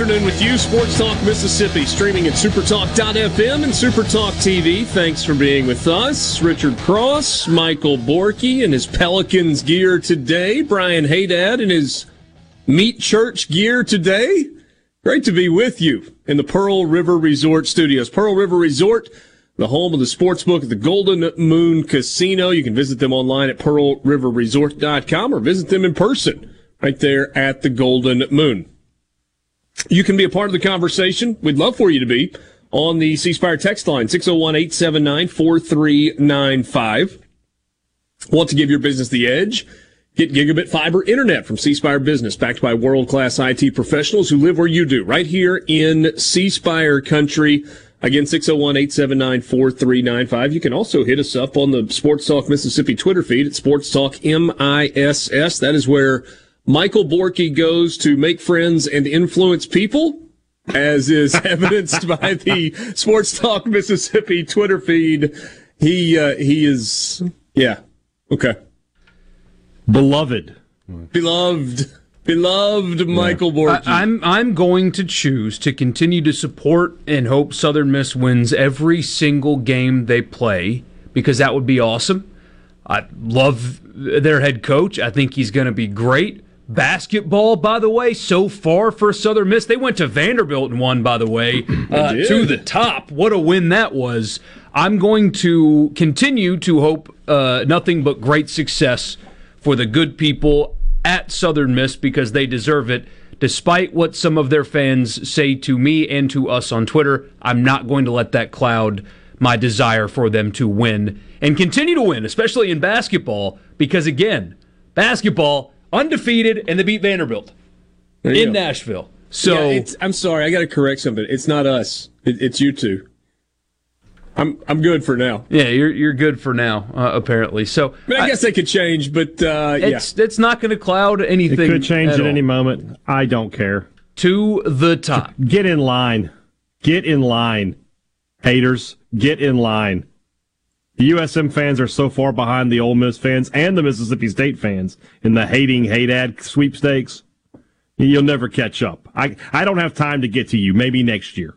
Afternoon with you, Sports Talk Mississippi, streaming at supertalk.fm and Supertalk TV. Thanks for being with us. Richard Cross, Michael Borky in his Pelicans gear today, Brian Haydad in his Meat Church gear today. Great to be with you in the Pearl River Resort studios. Pearl River Resort, the home of the sports book at the Golden Moon Casino. You can visit them online at pearlriverresort.com or visit them in person right there at the Golden Moon. You can be a part of the conversation. We'd love for you to be on the C Spire text line, 601-879-4395. Want to give your business the edge? Get gigabit fiber internet from C Spire Business, backed by world-class IT professionals who live where you do, right here in C Spire country. Again, 601-879-4395. You can also hit us up on the Sports Talk Mississippi Twitter feed at Sports Talk MISS. That is where Michael Borky goes to make friends and influence people, as is evidenced by the Sports Talk Mississippi Twitter feed. He uh, he is yeah okay beloved, beloved, beloved Michael Borky. I, I'm I'm going to choose to continue to support and hope Southern Miss wins every single game they play because that would be awesome. I love their head coach. I think he's going to be great. Basketball, by the way, so far for Southern Miss, they went to Vanderbilt and won. By the way, uh, to the top. What a win that was! I'm going to continue to hope uh, nothing but great success for the good people at Southern Miss because they deserve it. Despite what some of their fans say to me and to us on Twitter, I'm not going to let that cloud my desire for them to win and continue to win, especially in basketball, because again, basketball undefeated and they beat Vanderbilt in go. Nashville. So Yeah, it's, I'm sorry, I got to correct something. It's not us. It, it's you two. I'm I'm good for now. yeah, you're you're good for now, uh, apparently. So I, mean, I, guess they could change, but uh, yeah. it's it's not going to cloud it anything. could change at at any moment. I don't care. to the top. Get in line. Get in line. Haters, get in line. The USM fans are so far behind the Ole Miss fans and the Mississippi State fans in the hating hate ad sweepstakes. You'll never catch up. I I don't have time to get to you. Maybe next year.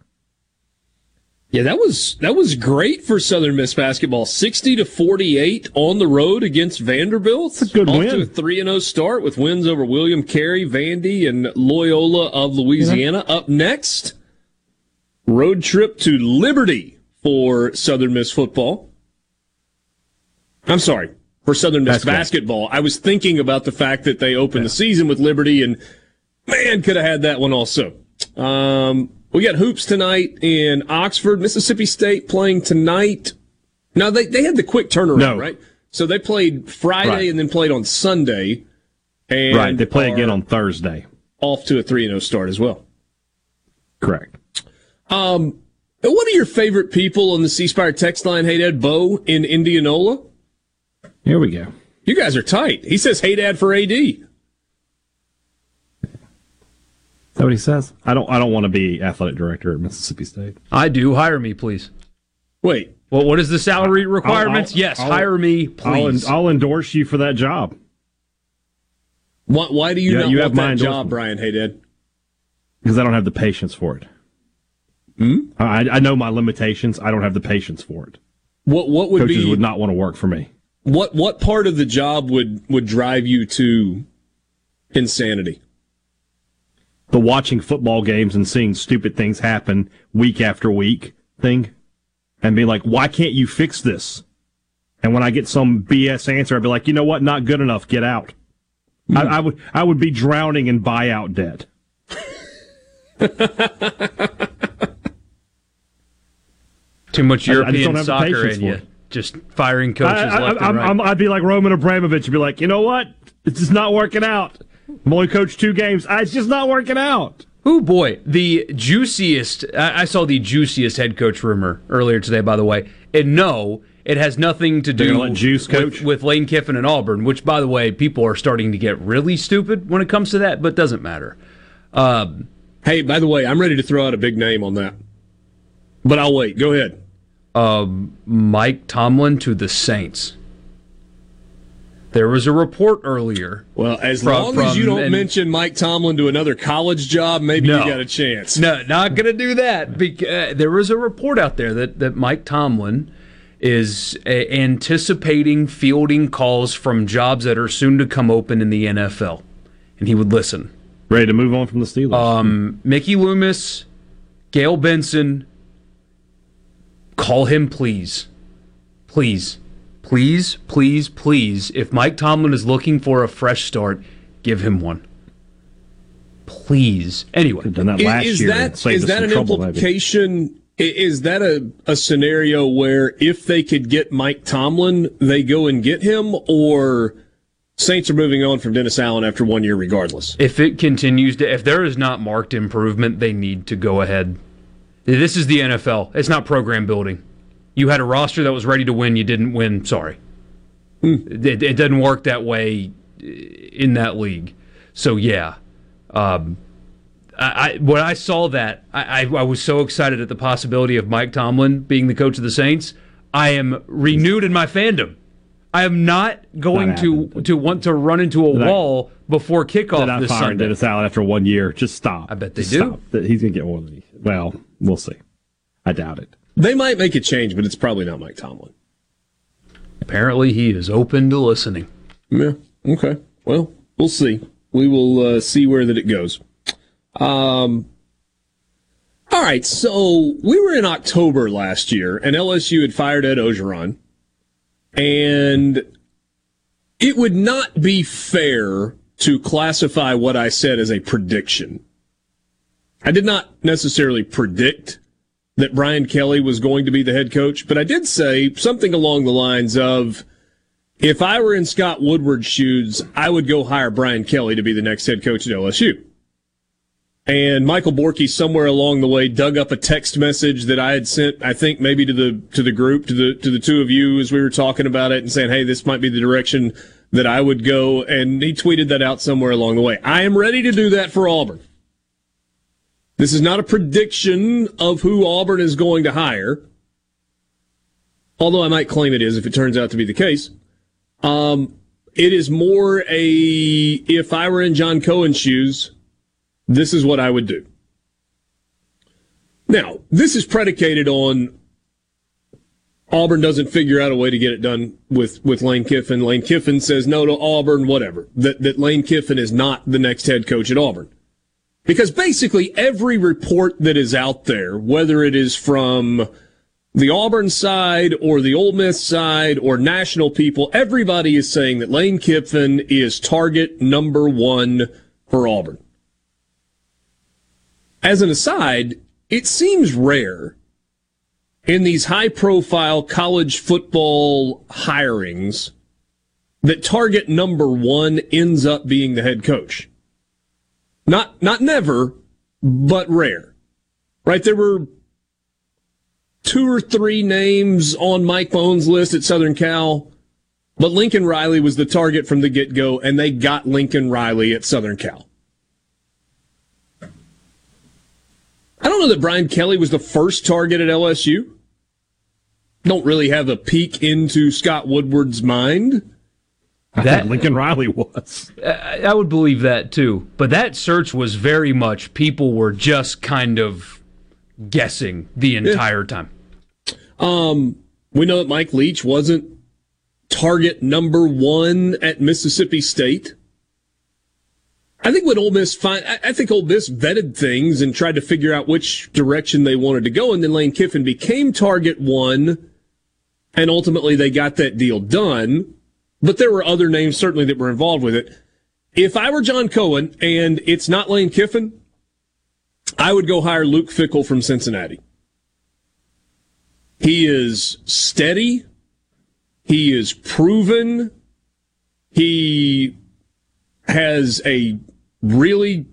Yeah, that was that was great for Southern Miss basketball. Sixty to forty-eight on the road against Vanderbilt. That's a good Off win. to a three and zero start with wins over William Carey, Vandy, and Loyola of Louisiana. Up next, road trip to Liberty for Southern Miss football. I'm sorry for Southern Miss Basketball. basketball. I was thinking about the fact that they opened the season with Liberty, and man, could have had that one also. Um, we got hoops tonight in Oxford, Mississippi State playing tonight. Now they they had the quick turnaround, No. right? So they played Friday Right. and then played on Sunday. And right. They play again on Thursday. off to a three and zero start as well. Correct. Um, what are your favorite people on the C Spire text line? Hey Dad, Bo in Indianola. Here we go. You guys are tight. He says, "Hey Dad" for AD. Is that what he says? I don't. I don't want to be athletic director at Mississippi State. I do. Hire me, please. Wait, Well, what is the salary requirements? I'll- yes, I'll- hire me, I'll, please. I'll endorse you for that job. Why, why do you Yeah, not you want have my that job, Brian? Hey, Dad. because I don't have the patience for it. Hmm? I, I know my limitations. I don't have the patience for it. What what would Coaches be would not want to work for me. What what part of the job would would drive you to insanity? The watching football games and seeing stupid things happen week after week thing, and be like, why can't you fix this? And when I get some BS answer, I'd be like, you know what? Not good enough. Get out. Hmm. I, I would I would be drowning in buyout debt. Too much I- I European don't have the soccer in for you. it. Just firing coaches I, left and am right. I'm, I'd be like Roman Abramovich and be like, you know what? It's just not working out. I'm only coached two games. It's just not working out. Oh boy, the juiciest. I, I saw the juiciest head coach rumor earlier today. By the way, and no, it has nothing to do gonna let Juice with, with Lane Kiffin and Auburn. Which, by the way, people are starting to get really stupid when it comes to that, but doesn't matter. Um, Hey, by the way, I'm ready to throw out a big name on that, but I'll wait. Go ahead. Um, Mike Tomlin to the Saints. There was a report earlier. Well, as From- long as you don't and- mention Mike Tomlin to another college job, maybe No. you got a chance. No, not going to do that. Because there was a report out there that, that Mike Tomlin is uh, anticipating fielding calls from jobs that are soon to come open in the NFL, and he would listen. Ready to move on from the Steelers. Um, Mickey Loomis, Gayle Benson, call him please, please, please, please, please. If Mike Tomlin is looking for a fresh start, give him one. Please. Anyway, Done that Is- last is year. that and saved is that an trouble, implication? i- Is that a, a scenario where if they could get Mike Tomlin, they go and get him, or Saints are moving on from Dennis Allen after one year, regardless? if it continues to, if there is not marked improvement, they need to go ahead. This is the NFL. It's not program building. You had a roster that was ready to win. You didn't win. Sorry. It, it doesn't work that way in that league. So yeah, um, I, I when I saw that, I, I, I was so excited at the possibility of Mike Tomlin being the coach of the Saints. I am renewed in my fandom. I am not going Not to to want to run into a They're wall before They're kickoff not this firing Sunday. Dennis Allen after one year. Just stop. I bet they Just do. Stop. He's gonna get more than he. Well, we'll see. I doubt it. They might make a change, but it's probably not Mike Tomlin. Apparently, he is open to listening. Yeah. Okay. Well, we'll see. We will uh, see where that it goes. Um. All right. So we were in October last year, and LSU had fired Ed Orgeron, and it would not be fair to classify what I said as a prediction. I did not necessarily predict that Brian Kelly was going to be the head coach, but I did say something along the lines of if I were in Scott Woodward's shoes, I would go hire Brian Kelly to be the next head coach at LSU. And Michael Borky somewhere along the way dug up a text message that I had sent, I think maybe to the to the group, to the to the two of you as we were talking about it and saying, Hey, this might be the direction that I would go and he tweeted that out somewhere along the way. I am ready to do that for Auburn. This is not a prediction of who Auburn is going to hire. Although I might claim it is if it turns out to be the case. Um, it is more a if I were in John Cohen's shoes, this is what I would do. Now, this is predicated on Auburn doesn't figure out a way to get it done with, with Lane Kiffin. Lane Kiffin says no to Auburn, whatever. That, that Lane Kiffin is not the next head coach at Auburn. Because basically every report that is out there, whether it is from the Auburn side or the Ole Miss side or national people, everybody is saying that Lane Kiffin is target number one for Auburn. As an aside, it seems rare in these high profile college football hirings that target number one ends up being the head coach. Not, not never, but rare. Right? There were two or three names on Mike Bohn's list at Southern Cal, but Lincoln Riley was the target from the get go, and they got Lincoln Riley at Southern Cal. I don't know that Brian Kelly was the first target at LSU. Don't really have a peek into Scott Woodward's mind. I That- think Lincoln Riley was. I I would believe that too. But that search was very much people were just kind of guessing the entire time. Um, we know that Mike Leach wasn't target number one at Mississippi State. I think when Ole Miss find, I think Ole Miss vetted things and tried to figure out which direction they wanted to go, and then Lane Kiffin became target one, and ultimately they got that deal done. But there were other names certainly that were involved with it. If I were John Cohen and it's not Lane Kiffin, I would go hire Luke Fickell from Cincinnati. He is steady. He is proven. He has a really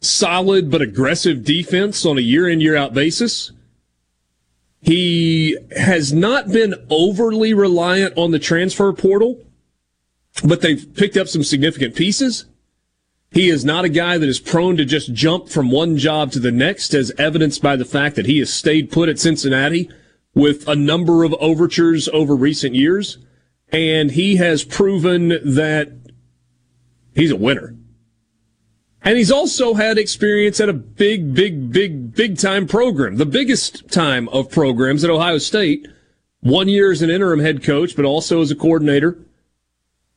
solid but aggressive defense on a year in, year out basis. He has not been overly reliant on the transfer portal, but they've picked up some significant pieces. He is not a guy that is prone to just jump from one job to the next, as evidenced by the fact that he has stayed put at Cincinnati with a number of overtures over recent years. And he has proven that he's a winner. And he's also had experience at a big, big, big, big time program, the biggest time of programs at Ohio State. One year as an interim head coach, but also as a coordinator.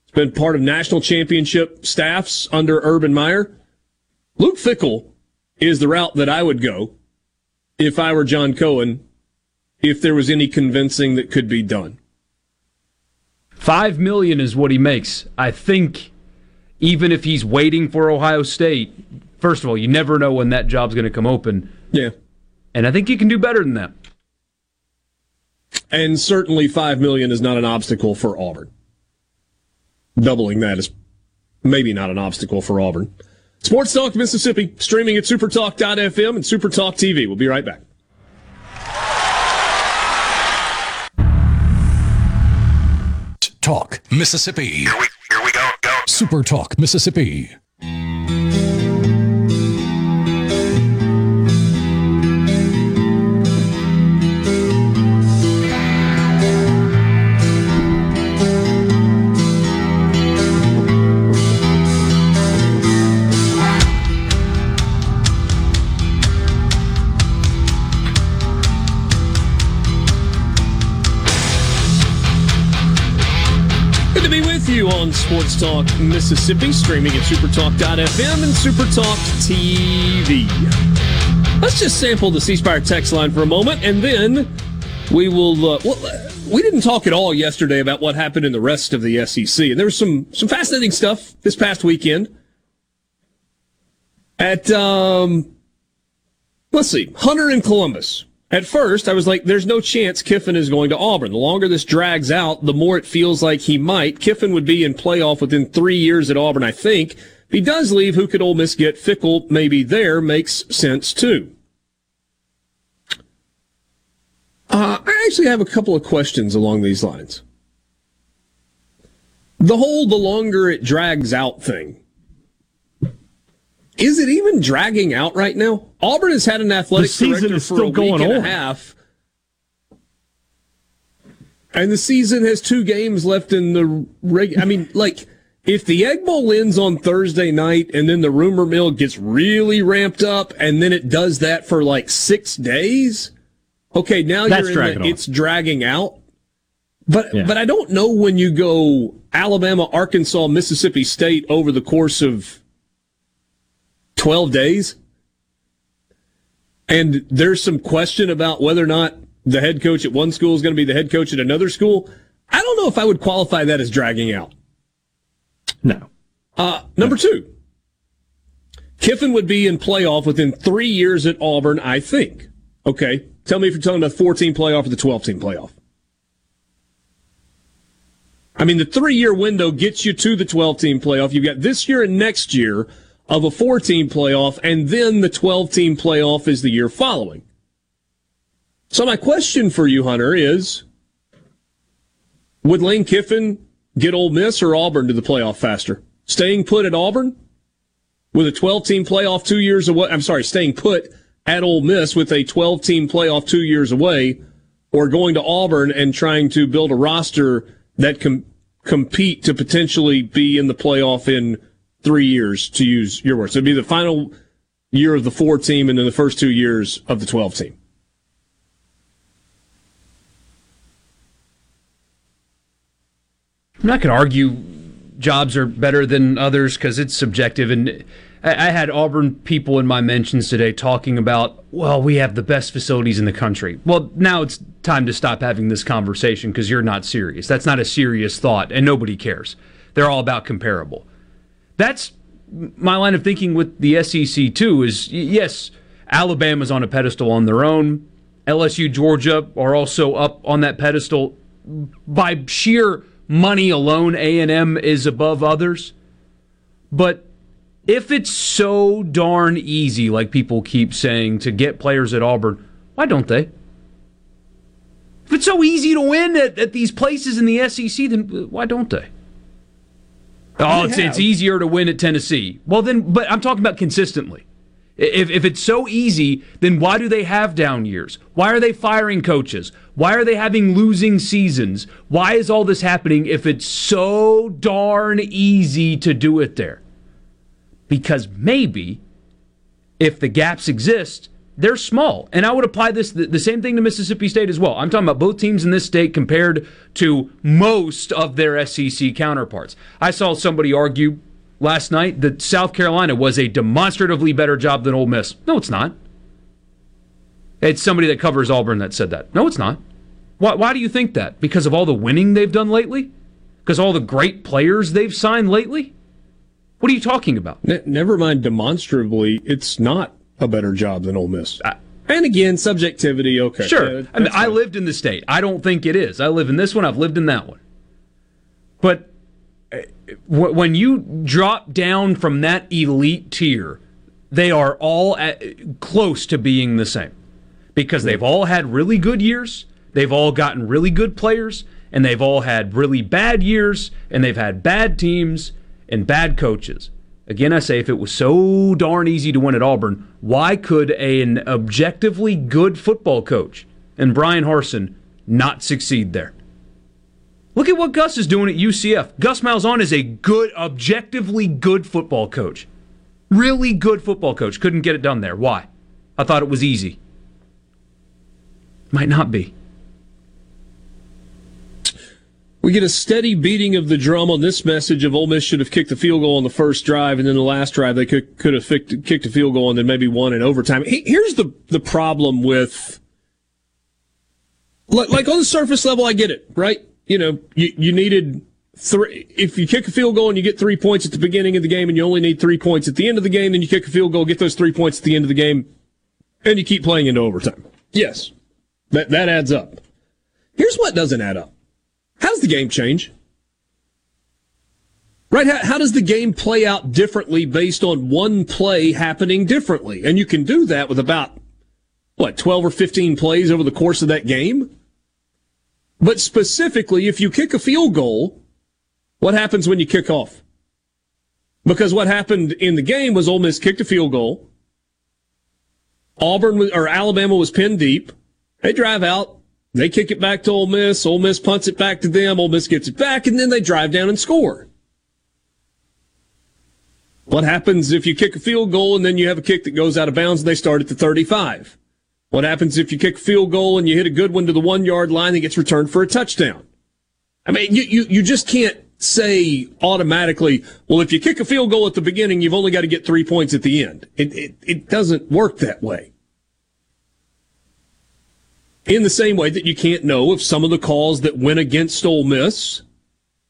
He's been part of national championship staffs under Urban Meyer. Luke Fickell is the route that I would go if I were John Cohen, if there was any convincing that could be done. Five million is what he makes. I think even if he's waiting for Ohio State, first of all, you never know when that job's going to come open. Yeah. And I think he can do better than that. And certainly five million is not an obstacle for Auburn. Doubling that is maybe not an obstacle for Auburn. Sports Talk Mississippi, streaming at supertalk.fm and supertalk TV. We'll be right back. Talk Mississippi. Here we, here we go, go. Super Talk Mississippi. Sports Talk Mississippi, streaming at supertalk.fm and supertalk TV. Let's just sample the C Spire text line for a moment, and then we will. Uh, well, we didn't talk at all yesterday about what happened in the rest of the SEC, and there was some some fascinating stuff this past weekend. At um, let's see, Hunter and Columbus. At first, I was like, there's no chance Kiffin is going to Auburn. The longer this drags out, the more it feels like he might. Kiffin would be in playoff within three years at Auburn, I think. If he does leave, who could Ole Miss get? Fickell maybe there makes sense too. Uh, I actually have a couple of questions along these lines. The whole the longer it drags out thing. Is it even dragging out right now? Auburn has had an athletic The season is for still a going week and on. a half. And the season has two games left in the reg. I mean, like, if the Egg Bowl ends on Thursday night and then the rumor mill gets really ramped up and then it does that for like six days, okay, now That's you're in the, it's dragging out. But Yeah. but I don't know when you go Alabama, Arkansas, Mississippi State over the course of 12 days. And there's some question about whether or not the head coach at one school is going to be the head coach at another school. I don't know if I would qualify that as dragging out. No. Uh, number two, Kiffin would be in playoff within three years at Auburn, I think. Okay. Tell me if you're talking about the 14 playoff or the 12 team playoff. I mean, the three year window gets you to the 12 team playoff. You've got this year and next year of a four team playoff, and then the 12 team playoff is the year following. So my question for you, Hunter, is would Lane Kiffin get Ole Miss or Auburn to the playoff faster? Staying put at Auburn with a 12 team playoff two years away. I'm sorry, staying put at Ole Miss with a 12 team playoff two years away, or going to Auburn and trying to build a roster that can compete to potentially be in the playoff in three years, to use your words. It'd be the final year of the four team and then the first two years of the 12 team. I'm not going to argue jobs are better than others because it's subjective. And I had Auburn people in my mentions today talking about, well, we have the best facilities in the country. Well, now it's time to stop having this conversation because you're not serious. That's not a serious thought, and nobody cares. They're all about comparable. That's my line of thinking with the SEC, too, is yes, Alabama's on a pedestal on their own. LSU, Georgia are also up on that pedestal by sheer money alone, A&M is above others. But if it's so darn easy, like people keep saying, to get players at Auburn, why don't they? If it's so easy to win at, at these places in the SEC, then why don't they? Oh, it's, it's easier to win at Tennessee. Well, then, but I'm talking about consistently. If, if it's so easy, then why do they have down years? Why are they firing coaches? Why are they having losing seasons? Why is all this happening if it's so darn easy to do it there? Because maybe if the gaps exist, they're small. And I would apply this the, same thing to Mississippi State as well. I'm talking about both teams in this state compared to most of their SEC counterparts. I saw somebody argue last night that South Carolina was a demonstratively better job than Ole Miss. No, it's not. It's somebody that covers Auburn that said that. No, it's not. Why, why do you think that? Because of all the winning they've done lately? Because all the great players they've signed lately? What are you talking about? Ne- never mind demonstrably, it's not a better job than Ole Miss. I, and again, subjectivity, okay. Sure. Yeah, I mean, I lived in the state. I don't think it is. I live in this one, I've lived in that one. But eh, when you drop down from that elite tier, they are all at, close to being the same because they've all had really good years, they've all gotten really good players, and they've all had really bad years, and they've had bad teams and bad coaches. Again, I say if it was so darn easy to win at Auburn, why could an objectively good football coach and Bryan Harsin not succeed there? Look at what Gus is doing at UCF. Gus Malzahn is a good, objectively good football coach. Really good football coach. Couldn't get it done there. Why? I thought it was easy. Might not be. We get a steady beating of the drum on this message of Ole Miss should have kicked the field goal on the first drive, and then the last drive they could could have kicked a field goal and then maybe won in overtime. Here's the the problem with like, like on the surface level, I get it, right? you know, you, you needed three. If you kick a field goal and you get three points at the beginning of the game and you only need three points at the end of the game, then you kick a field goal, get those three points at the end of the game, and you keep playing into overtime. Yes, that, that adds up. Here's what doesn't add up. How does the game change? Right? How, how, does the game play out differently based on one play happening differently? And you can do that with about, what, 12 or 15 plays over the course of that game? But specifically, if you kick a field goal, what happens when you kick off? Because what happened in the game was Ole Miss kicked a field goal. Auburn or Alabama was pinned deep. They drive out. They kick it back to Ole Miss. Ole Miss punts it back to them. Ole Miss gets it back, and then they drive down and score. What happens if you kick a field goal and then you have a kick that goes out of bounds and they start at the 35? What happens if you kick a field goal and you hit a good one to the one yard line that gets returned for a touchdown? I mean, you, you, you just can't say automatically, well, if you kick a field goal at the beginning, you've only got to get three points at the end. It, it, it doesn't work that way. In the same way that you can't know if some of the calls that went against Ole Miss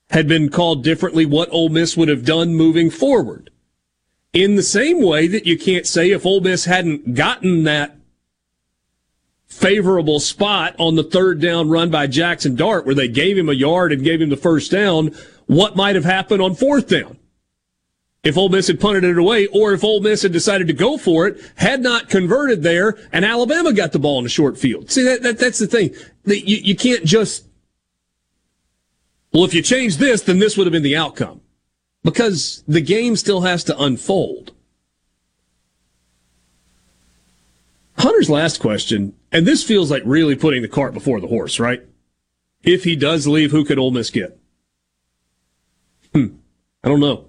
had been called differently, what Ole Miss would have done moving forward. In the same way that you can't say if Ole Miss hadn't gotten that favorable spot on the third down run by Jackson Dart where they gave him a yard and gave him the first down, what might have happened on fourth down? If Ole Miss had punted it away, or if Ole Miss had decided to go for it, had not converted there, and Alabama got the ball in a short field. See, that, that that's the thing. You, you can't just, well, if you change this, then this would have been the outcome. Because the game still has to unfold. Hunter's last question, and this feels like really putting the cart before the horse, right? If he does leave, who could Ole Miss get? Hmm. I don't know.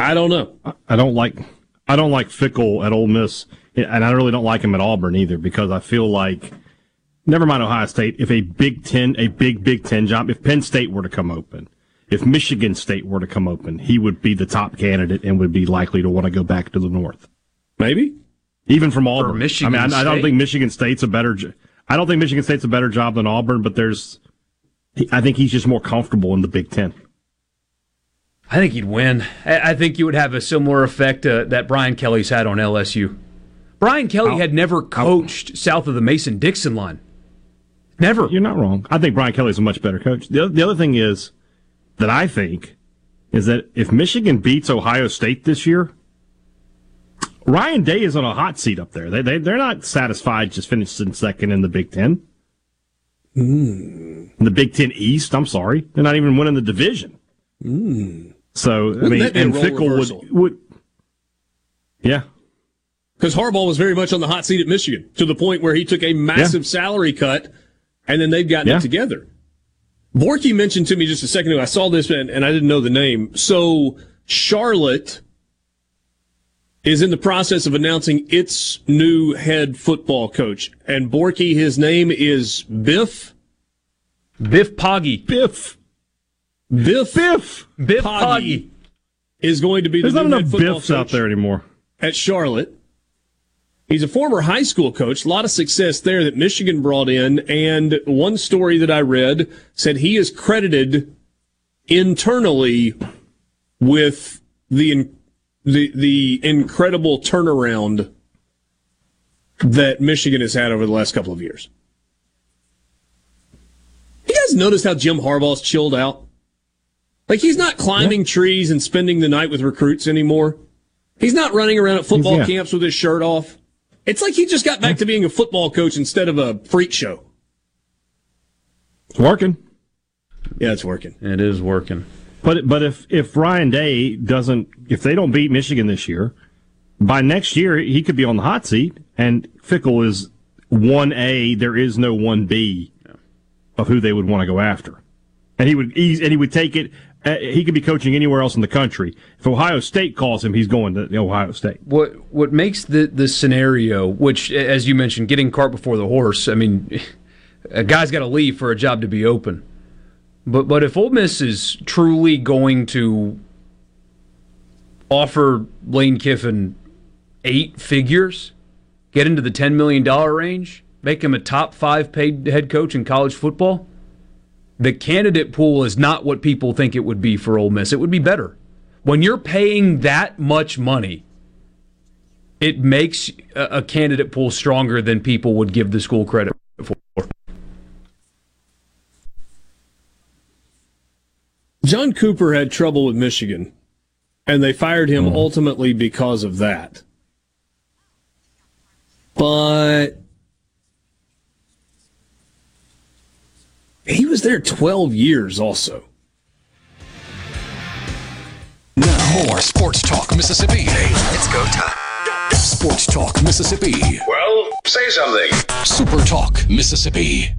I don't know. I don't like I don't like Fickell at Ole Miss, and I really don't like him at Auburn either because I feel like, never mind Ohio State, if a Big Ten, a big Big Ten job, if Penn State were to come open, if Michigan State were to come open, he would be the top candidate and would be likely to want to go back to the North. Maybe even from Auburn. Michigan I mean, I, I, don't think Michigan State's a better. I don't think Michigan State's a better job than Auburn, but there's. I think he's just more comfortable in the Big Ten. I think he'd win. I I think you would have a similar effect uh, that Brian Kelly's had on LSU. Brian Kelly had never coached south of the Mason Dixon line. Never. You're not wrong. I think Brian Kelly's a much better coach. The, the other thing is that I think is that if Michigan beats Ohio State this year, Ryan Day is on a hot seat up there. They, they, they're not satisfied just finishing second in the Big Ten. In the Big Ten East, I'm sorry. They're not even winning the division. So, I mean, that be and Fickell would, would. Yeah. because Harbaugh was very much on the hot seat at Michigan to the point where he took a massive salary cut, and then they've gotten Yeah. it together. Borky mentioned to me just a second ago. I saw this and, and I didn't know the name. So Charlotte is in the process of announcing its new head football coach, and Borky, his name is Biff. Biff Poggi. Biff. Biff. Biff. Biff Poggi Poggi. is going to be There's the not new enough Biffs out there anymore. at Charlotte. He's a former high school coach. A lot of success there that Michigan brought in. And one story that I read said he is credited internally with the the the incredible turnaround that Michigan has had over the last couple of years. You guys noticed how Jim Harbaugh's chilled out? Like he's not climbing trees and spending the night with recruits anymore. He's not running around at football Yeah. camps with his shirt off. It's like he just got back to being a football coach instead of a freak show. It's working. Yeah, it's working. It is working. But but if if Ryan Day doesn't if they don't beat Michigan this year, by next year he could be on the hot seat. And Fickell is one A. There is no one B of who they would want to go after. And he would ease and he would take it. Uh, he could be coaching anywhere else in the country. If Ohio State calls him, he's going to Ohio State. What what makes the the scenario, which as you mentioned, getting cart before the horse. I mean, a guy's got to leave for a job to be open. But but if Ole Miss is truly going to offer Lane Kiffin eight figures, get into the ten million dollar range, make him a top five paid head coach in college football, the candidate pool is not what people think it would be for Ole Miss. It would be better. When you're paying that much money, it makes a, a candidate pool stronger than people would give the school credit for. John Cooper had trouble with Michigan, and they fired him mm-hmm. ultimately because of that. But he was there 12 years also. Now, more Sports Talk Mississippi. It's go time. Sports Talk Mississippi. Well, say something. Super Talk Mississippi.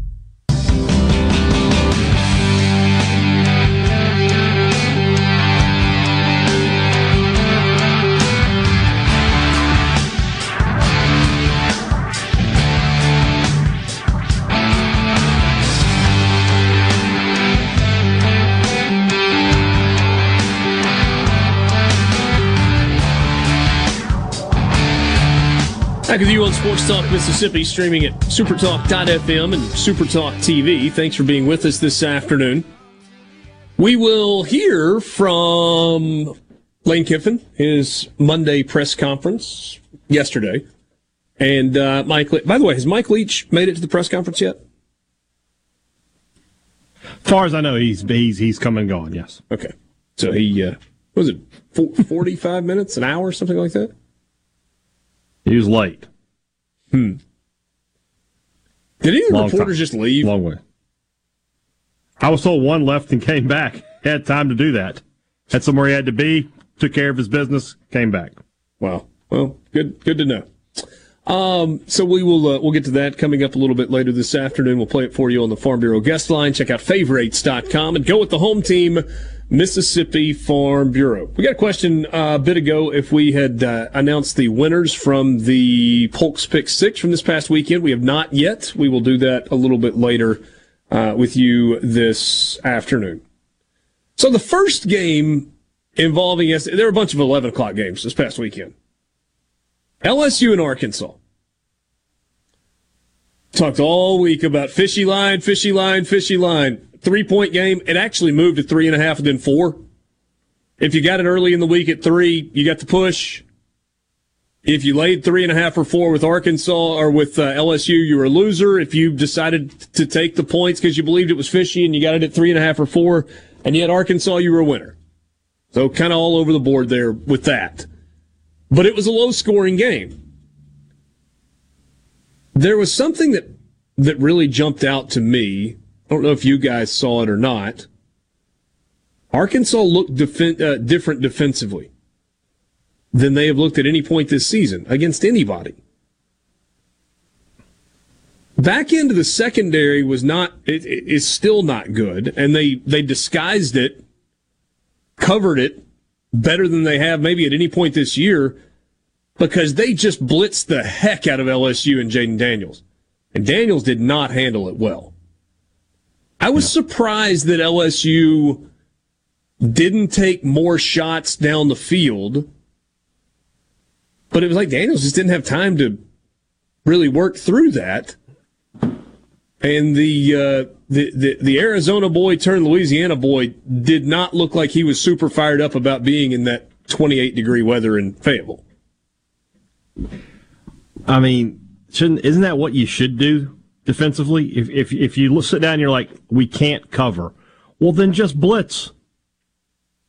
Back with you on Sports Talk Mississippi, streaming at supertalk.fm and supertalk TV. Thanks for being with us this afternoon. We will hear from Lane Kiffin, his Monday press conference yesterday. And uh, Mike, Le- by the way, has Mike Leach made it to the press conference yet? As far as I know, he's he's he's come and gone. Yes. Okay. So he, uh, what was it, 45 minutes, an hour, something like that? He was late. Hmm. Did any of the Long reporters time. just leave? Long way. I was told one left and came back. Had time to do that. Had somewhere he had to be. Took care of his business. Came back. Wow. Well, good good to know. Um, so we will uh, we'll get to that coming up a little bit later this afternoon. We'll play it for you on the Farm Bureau guest line. Check out favorites.com and go with the home team, Mississippi Farm Bureau. We got a question uh, a bit ago if we had uh, announced the winners from the Polk's Pick Six from this past weekend. We have not yet. We will do that a little bit later uh, with you this afternoon. So the first game involving us, there were a bunch of 11 o'clock games this past weekend. LSU and Arkansas. Talked all week about fishy line, fishy line, fishy line. Three point game. It actually moved to three and a half and then four. If you got it early in the week at three, you got the push. If you laid three and a half or four with Arkansas or with uh, LSU, you were a loser. If you decided to take the points because you believed it was fishy and you got it at three and a half or four, and you had Arkansas, you were a winner. So kind of all over the board there with that. But it was a low scoring game. There was something that, that really jumped out to me. I don't know if you guys saw it or not. Arkansas looked defen- uh, different defensively than they have looked at any point this season against anybody. Back into the secondary was not, it, is still not good, and they, they disguised it, covered it better than they have maybe at any point this year because they just blitzed the heck out of LSU and Jayden Daniels. And Daniels did not handle it well. I was surprised that LSU didn't take more shots down the field, but it was like Daniels just didn't have time to really work through that. And the, uh, the, the, the Arizona boy turned Louisiana boy did not look like he was super fired up about being in that 28 degree weather in Fayetteville. I mean, shouldn't isn't that what you should do defensively? If if if you sit down, and you're like, we can't cover. Well, then just blitz.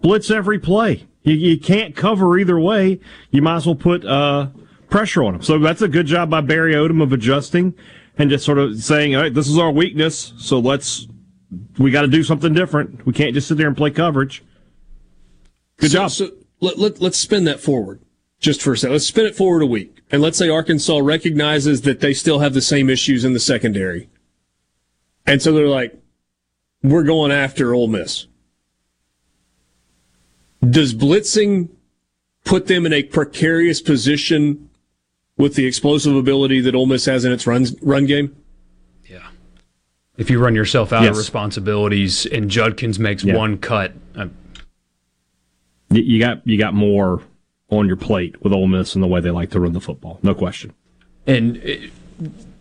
Blitz every play. You, you can't cover either way. You might as well put uh, pressure on them. So that's a good job by Barry Odom of adjusting and just sort of saying, all right, this is our weakness. So let's we got to do something different. We can't just sit there and play coverage. Good so, job. So let, let, let's spin that forward just for a second. Let's spin it forward a week. And let's say Arkansas recognizes that they still have the same issues in the secondary. And so they're like, we're going after Ole Miss. Does blitzing put them in a precarious position with the explosive ability that Ole Miss has in its run, run game? Yeah. If you run yourself out Yes. of responsibilities and Judkins makes Yeah. one cut, uh, you got you got more on your plate with Ole Miss and the way they like to run the football. No question. And it,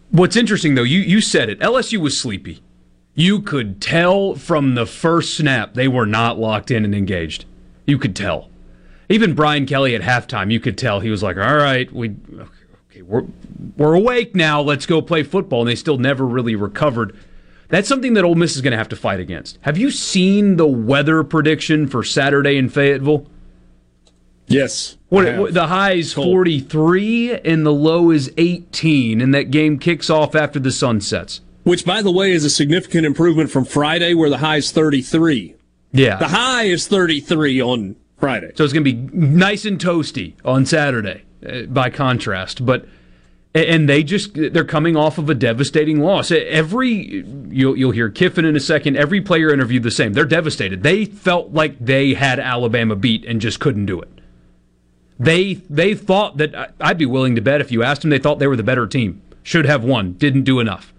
what's interesting, though, you, you said it. LSU was sleepy. You could tell from the first snap they were not locked in and engaged. You could tell. Even Brian Kelly at halftime, you could tell he was like, "All right, we okay, we're we're awake now. Let's go play football." And they still never really recovered. That's something that Ole Miss is going to have to fight against. Have you seen the weather prediction for Saturday in Fayetteville? Yes. What, what- the high is 43 and the low is 18, and that game kicks off after the sun sets. Which, by the way, is a significant improvement from Friday where the high is 33. Yeah. The high is 33 on Friday. so it's going to be nice and toasty on Saturday, uh, by contrast. But and they just they're coming off of a devastating loss. Every you'll you'll hear Kiffin in a second. Every player interviewed the same. They're devastated. They felt like they had Alabama beat and just couldn't do it. They they thought that uh, I'd be willing to bet if you asked them, they thought they were the better team. Should have won. Didn't do enough.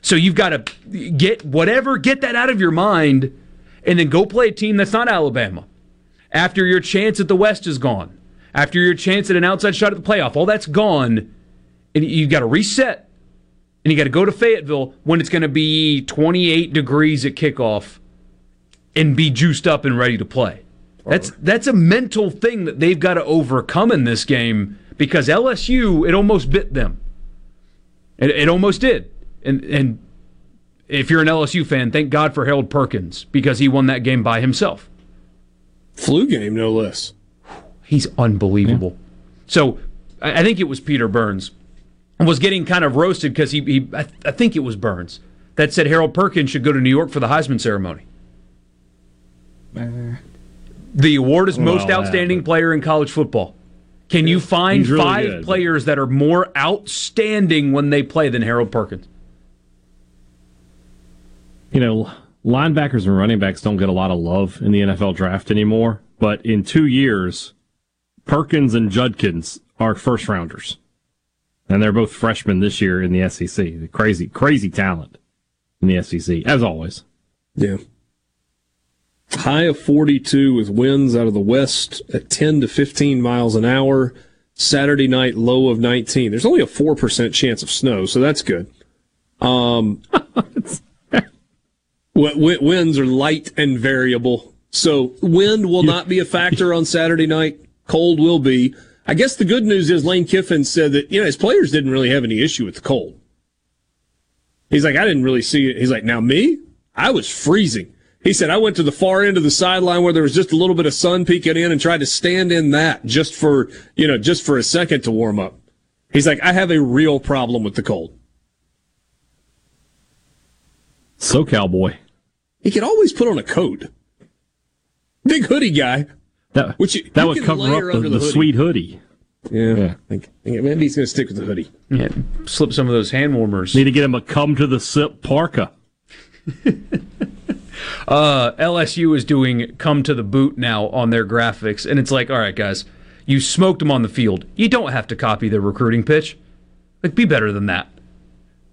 So you've got to get whatever, get that out of your mind, and then go play a team that's not Alabama. After your chance at the West is gone, after your chance at an outside shot at the playoff, all that's gone, and you've got to reset, and you got to go to Fayetteville when it's going to be 28 degrees at kickoff, and be juiced up and ready to play. That's that's a mental thing that they've got to overcome in this game because LSU it almost bit them. It, it almost did, and and if you're an LSU fan, thank God for Harold Perkins because he won that game by himself. Flu game, no less. He's unbelievable. So I I think it was Peter Burns was getting kind of roasted because he, he I, I think it was Burns that said Harold Perkins should go to New York for the Heisman ceremony. Uh, The award is most Well, outstanding yeah, but- player in college football. Can you find really five good. players that are more outstanding when they play than Harold Perkins? You know, linebackers and running backs don't get a lot of love in the NFL draft anymore. But in two years, Perkins and Judkins are first rounders. And they're both freshmen this year in the SEC. Crazy, crazy talent in the SEC, as always. Yeah. High of 42 with winds out of the west at 10 to 15 miles an hour. Saturday night low of 19. There's only a 4% chance of snow, so that's good. Um, winds are light and variable. So wind will not be a factor on Saturday night. Cold will be. I guess the good news is Lane Kiffin said that, you know, his players didn't really have any issue with the cold. He's like, I didn't really see it. He's like, now me, I was freezing. He said, I went to the far end of the sideline where there was just a little bit of sun peeking in and tried to stand in that just for, you know, just for a second to warm up. He's like, I have a real problem with the cold. So cowboy. He could always put on a coat. Big hoodie guy. That, Which you- that you would cover up the, the, the hoodie. sweet hoodie. Yeah. Yeah. I think, I think maybe he's going to stick with the hoodie. Yeah, slip some of those hand warmers. Need to get him a come to the sip parka. Uh, LSU is doing come to the boot now on their graphics, and it's like, all right, guys, you smoked them on the field. You don't have to copy their recruiting pitch. Like, be better than that.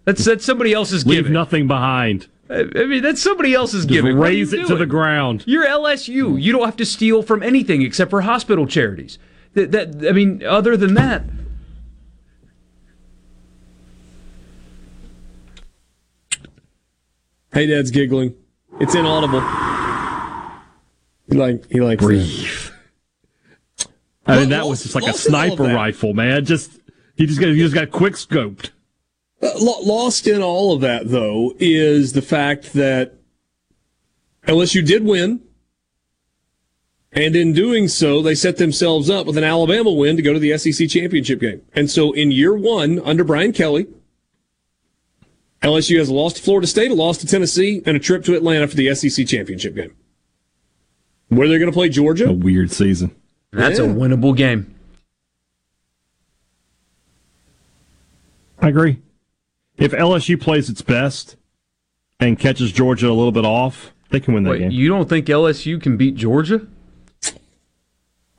That's that's somebody else's Leave giving. nothing behind. I I mean, that's somebody else's Just giving. What raise you it to the ground. You're LSU. You don't have to steal from anything except for hospital charities. That, that I mean, other than that, Hey, Dad's giggling. It's inaudible. He like he likes Breathe. I mean, that was just like a Lost in all of sniper rifle, man. Just he just got he just got quick scoped. Uh, lost in all of that, though, is the fact that LSU did win. And in doing so, they set themselves up with an Alabama win to go to the SEC championship game. And so in year one, under Brian Kelly, LSU has a loss to Florida State, a loss to Tennessee, and a trip to Atlanta for the SEC championship game. Where they're going to play Georgia? A weird season. that's a winnable game. I agree. If LSU plays its best and catches Georgia a little bit off, they can win that Wait, game. you don't think LSU can beat Georgia?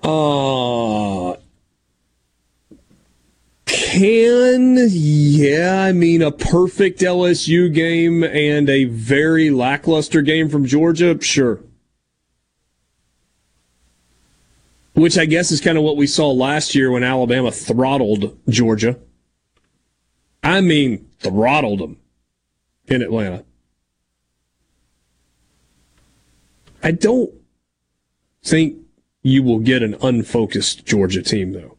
Uh, can, yeah, I mean, a perfect LSU game and a very lackluster game from Georgia, sure. Which I guess is kind of what we saw last year when Alabama throttled Georgia. I mean, throttled them in Atlanta. I don't think you will get an unfocused Georgia team, though.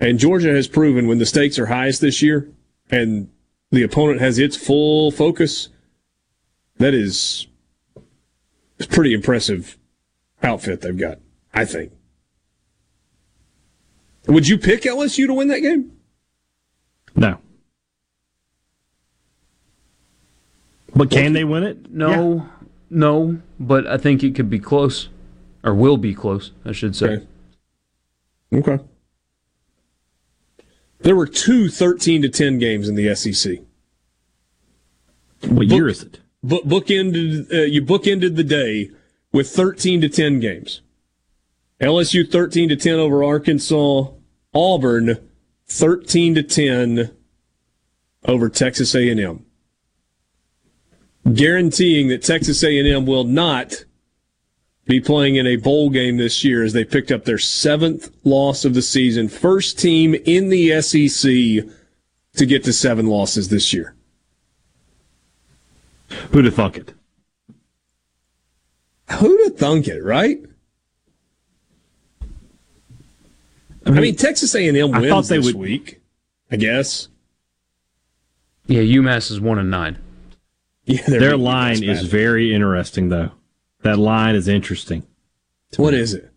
And Georgia has proven when the stakes are highest this year and the opponent has its full focus, that is a pretty impressive outfit they've got, I think. Would you pick LSU to win that game? No. But can they win it? No, no, but I think it could be close, or will be close, I should say. Okay. Okay. There were two 13 to 10 games in the SEC. What year is it? book bookended uh, you bookended the day with 13 to 10 games. LSU 13 to 10 over Arkansas, Auburn 13 to 10 over Texas A&M. Guaranteeing that Texas A&M will not be playing in a bowl game this year as they picked up their seventh loss of the season. First team in the SEC to get to seven losses this year. Who'd have thunk it? Who'd have thunk it, right? I mean, Texas A&M I wins thought they this would- week, I guess. Yeah, UMass is one and nine. Yeah, Their line is very interesting, though. That line is interesting. What is it?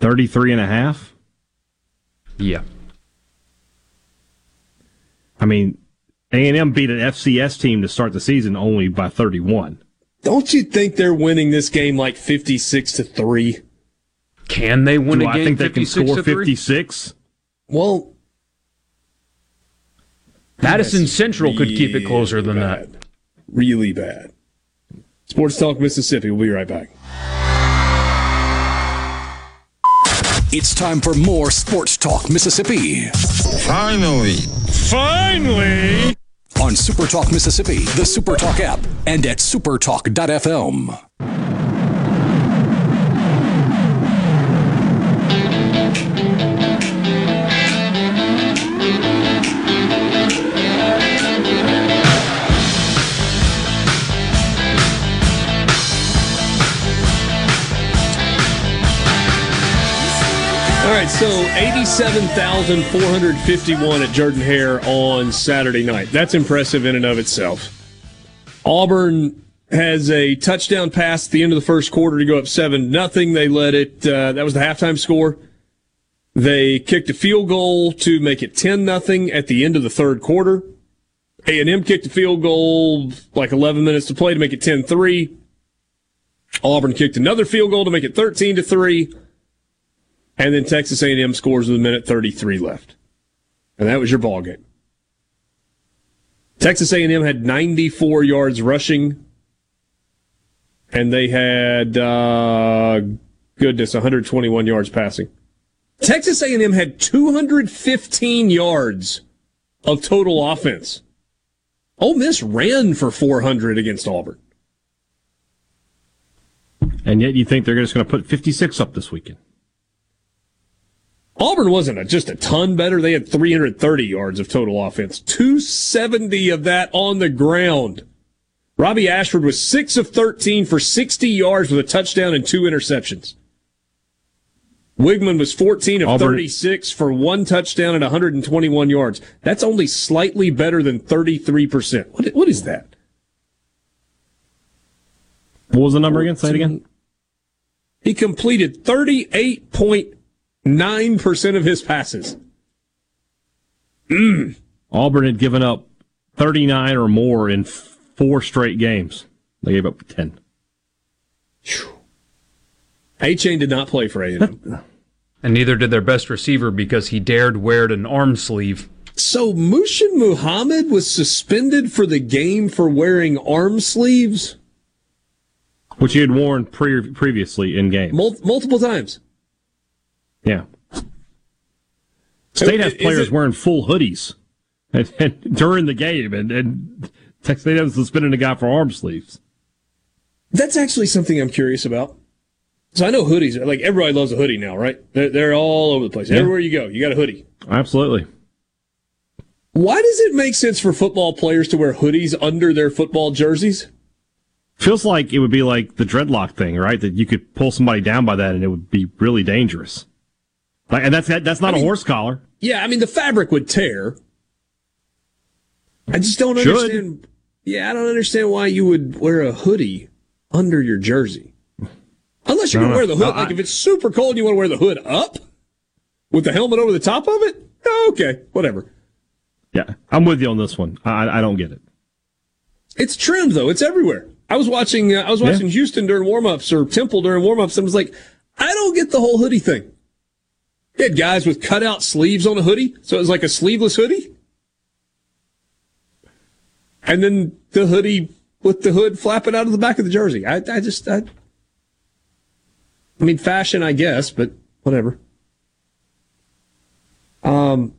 33 and a half? Yeah, I mean, A&M beat an FCS team to start the season only by 31. Don't you think they're winning this game like fifty-six to three? Can they win Do a I game think they can score 56? Well, Madison Central could keep it closer than bad. that. Really bad. Sports Talk Mississippi. We'll be right back. It's time for more Sports Talk Mississippi Finally. Finally! on Super Talk Mississippi, the Super Talk app, and at supertalk.fm. 87,451 at Jordan Hare on Saturday night. That's impressive in and of itself. Auburn has a touchdown pass at the end of the first quarter to go up 7 nothing. They let it, uh, that was the halftime score. They kicked a field goal to make it 10 nothing at the end of the third quarter. A&M kicked a field goal like 11 minutes to play to make it 10-3. Auburn kicked another field goal to make it 13 to 3. And then Texas A&M scores with a minute 33 left. And that was your ball game. Texas A&M had 94 yards rushing and they had uh, goodness 121 yards passing. Texas A&M had 215 yards of total offense. Ole Miss ran for 400 against Auburn. And yet you think they're just going to put 56 up this weekend. Auburn wasn't a, just a ton better. They had 330 yards of total offense, 270 of that on the ground. Robbie Ashford was 6 of 13 for 60 yards with a touchdown and two interceptions. Weigman was 14 of Auburn- 36 for one touchdown and 121 yards. That's only slightly better than 33%. What, what is that? What was the number again? Say it again. He completed 38.9% of his passes. Hmm. Auburn had given up 39 or more in four straight games. They gave up 10. Achane did not play for A&M. And neither did their best receiver because he dared wear an arm sleeve. So Muhsin Muhammad was suspended for the game for wearing arm sleeves Which he had worn pre- previously in game. mul- multiple times. Yeah. State has players it- wearing full hoodies and, and during the game, and, and Texas suspended a guy for arm sleeves. That's actually something I'm curious about. So I know hoodies, like everybody loves a hoodie now, right? They're, they're all over the place. Everywhere you go, you got a hoodie. Absolutely. Why does it make sense for football players to wear hoodies under their football jerseys? Feels like it would be like the dreadlock thing, right? That you could pull somebody down by that and it would be really dangerous. Like, and that's that's not I mean- a horse collar. Yeah, I mean the fabric would tear. I just don't Should. understand. Yeah, I don't understand why you would wear a hoodie under your jersey. Unless you're I gonna wear the hood, No, like I- if it's super cold, you want to wear the hood up with the helmet over the top of it. Okay, whatever. Yeah, I'm with you on this one. I, I don't get it. It's trimmed though; it's everywhere. I was watching. Uh, I was watching Houston during warmups or Temple during warmups, and was like, I don't get the whole hoodie thing. You had guys with cutout sleeves on a hoodie, so it was like a sleeveless hoodie. And then the hoodie with the hood flapping out of the back of the jersey. I, I just, I, I mean, fashion, I guess, but whatever. Um,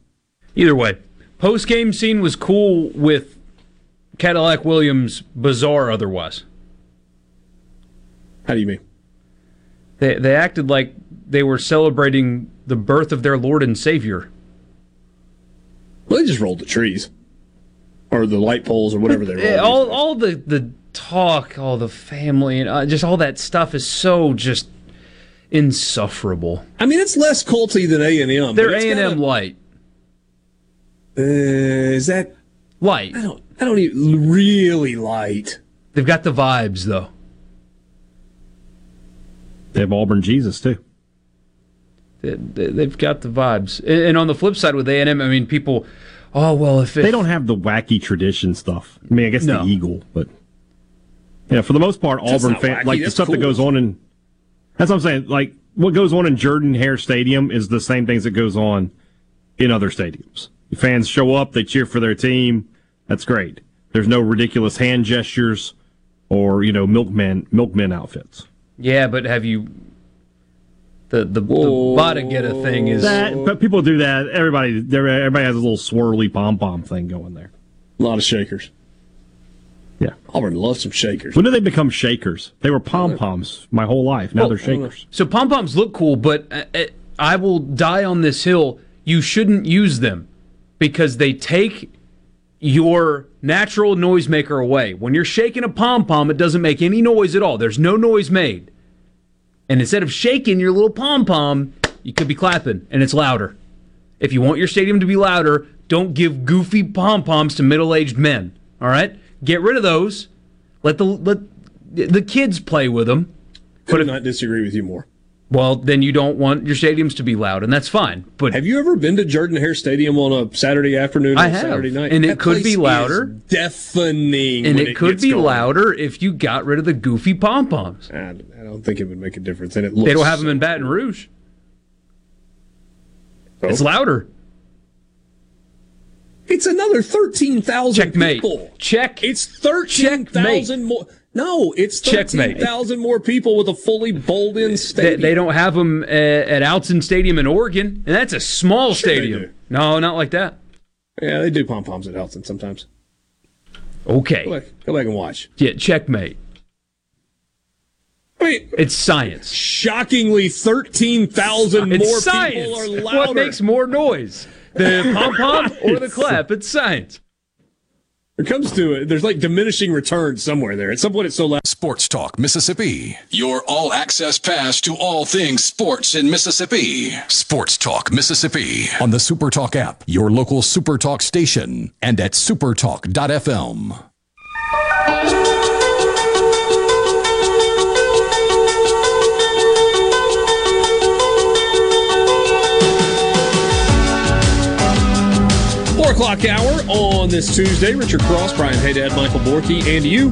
Either way, post game scene was cool with Cadillac Williams bizarre otherwise. how do you mean? They they acted like they were celebrating the birth of their Lord and Savior. Well, they just rolled the trees or the light poles or whatever they rolled. all all the the talk, all the family, and uh, just all that stuff is so just insufferable. I mean, it's less culty than A and M. They're A and M light, Uh, is that? light. I don't. I don't even really light. They've got the vibes though. They have Auburn Jesus too. They, they- they've got the vibes. And and on the flip side with A and M, I mean, people. Oh well, if, if They don't have the wacky tradition stuff. I mean, I guess No. the Eagle, but yeah, for the most part, That's Auburn not fan wacky, like the that's stuff that goes on in That's what I'm saying. Like what goes on in Jordan Hare Stadium is the same things that goes on in other stadiums. Fans show up, they cheer for their team. That's great. There's no ridiculous hand gestures or you know milkman milkman outfits. Yeah, but have you the the, the Badageta thing is That, but people do that. Everybody, everybody has a little swirly pom pom thing going there. A lot of shakers. Yeah. Auburn loves some shakers. When did they become shakers? They were pom poms my whole life. Now Well, they're shakers. So pom poms look cool, but uh, uh, I will die on this hill. You shouldn't use them because they take your natural noisemaker away. When you're shaking a pom pom, it doesn't make any noise at all. There's no noise made. And instead of shaking your little pom pom, you could be clapping, and it's louder. If you want your stadium to be louder, don't give goofy pom poms to middle aged men. All right, get rid of those. Let the let the kids play with them. Could not disagree with you more. Well, then you don't want your stadiums to be loud, and that's fine. But Have you ever been to Jordan Hare Stadium on a Saturday afternoon or I have, Saturday night? and it could be louder. deafening, and it could be going. louder if you got rid of the goofy pom poms. I, don't think it would make a difference, and it looks They don't have them in Baton Rouge. Oh. It's louder. It's another thirteen thousand people. Check. It's thirteen thousand more. No, it's Checkmate. thousand more people with a fully bowled-in They, stadium. they don't have them at, at Autzen Stadium in Oregon, and that's a small Sure stadium. No, not like that. Yeah, they do pom poms at Helton sometimes. Okay. Go back, go back and watch. Yeah, checkmate. I mean, It's science. shockingly, thirteen thousand more science. people are What makes more noise? The pom pom or the clap? It's science. It comes to it. There's like diminishing returns somewhere there. At some point, it's so loud. Sports Talk Mississippi. Your all access pass to all things sports in Mississippi. Sports Talk Mississippi on the Supertalk app, your local Supertalk station, and at supertalk.fm. o'clock hour on this Tuesday. Richard Cross, Brian Haydad, Michael Borky, and you.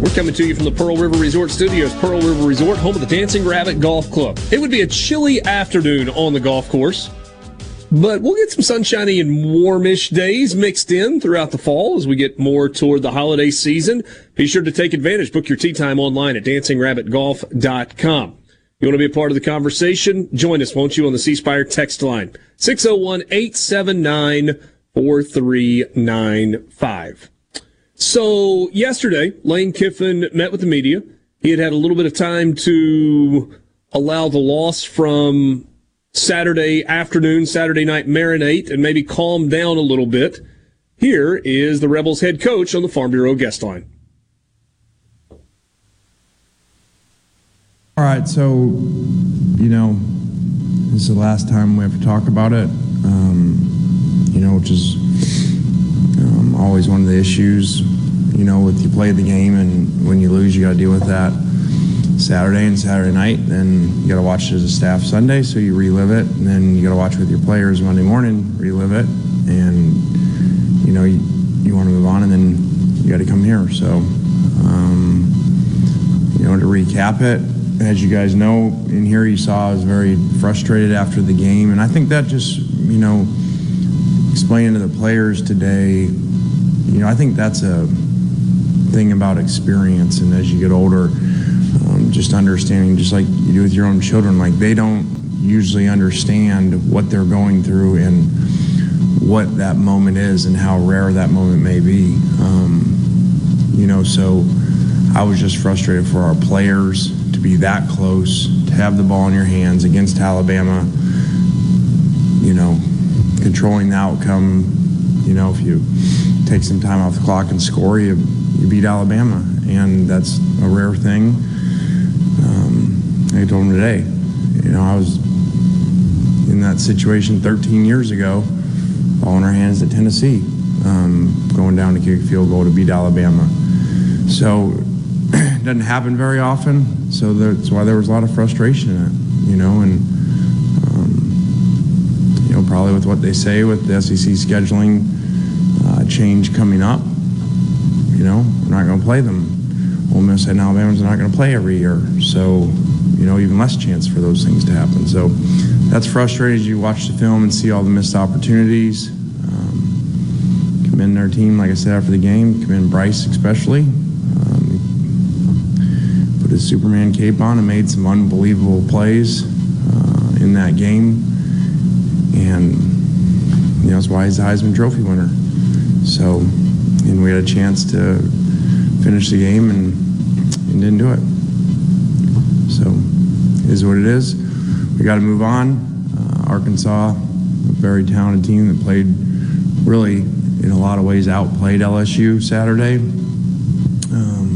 We're coming to you from the Pearl River Resort Studios. Pearl River Resort, home of the Dancing Rabbit Golf Club. It would be a chilly afternoon on the golf course, but we'll get some sunshiny and warmish days mixed in throughout the fall as we get more toward the holiday season. Be sure to take advantage. Book your tee time online at dancingrabbitgolf.com. You want to be a part of the conversation? Join us, won't you, on the C Spire text line 601 879 4395. So, yesterday, Lane Kiffin met with the media. He had had a little bit of time to allow the loss from Saturday afternoon, Saturday night marinate, and maybe calm down a little bit. Here is the Rebels head coach on the Farm Bureau guest line. All right, so you know, this is the last time we to talk about it. Um, you know, which is um, always one of the issues. You know, with you play the game, and when you lose, you got to deal with that Saturday and Saturday night. Then you got to watch it as a staff Sunday, so you relive it, and then you got to watch with your players Monday morning, relive it, and you know, you, you want to move on, and then you got to come here. So. Um, you know, to recap it, as you guys know, in here you saw I was very frustrated after the game, and I think that just, you know, explaining to the players today, you know, I think that's a thing about experience, and as you get older, um, just understanding, just like you do with your own children, like they don't usually understand what they're going through and what that moment is and how rare that moment may be. Um, you know, so I was just frustrated for our players to be that close, to have the ball in your hands against Alabama, you know, controlling the outcome. You know, if you take some time off the clock and score, you, you beat Alabama. And that's a rare thing. Um, I told him today, you know, I was in that situation 13 years ago, ball in our hands at Tennessee, um, going down to kick a field goal to beat Alabama. So it doesn't happen very often. So that's why there was a lot of frustration in it, you know, and probably with what they say with the SEC scheduling uh, change coming up, you know, we're not going to play them. Ole Miss and Alabama's not going to play every year. So you know, even less chance for those things to happen. So that's frustrating as you watch the film and see all the missed opportunities. Um, commend our team, like I said after the game, commend Bryce especially. Um, put his Superman cape on and made some unbelievable plays uh, in that game. And, you know, that's why he's a Heisman Trophy winner. So, and we had a chance to finish the game and, and didn't do it. So, it is what it is. We got to move on. Uh, Arkansas, a very talented team that played really, in a lot of ways, outplayed LSU Saturday. Um,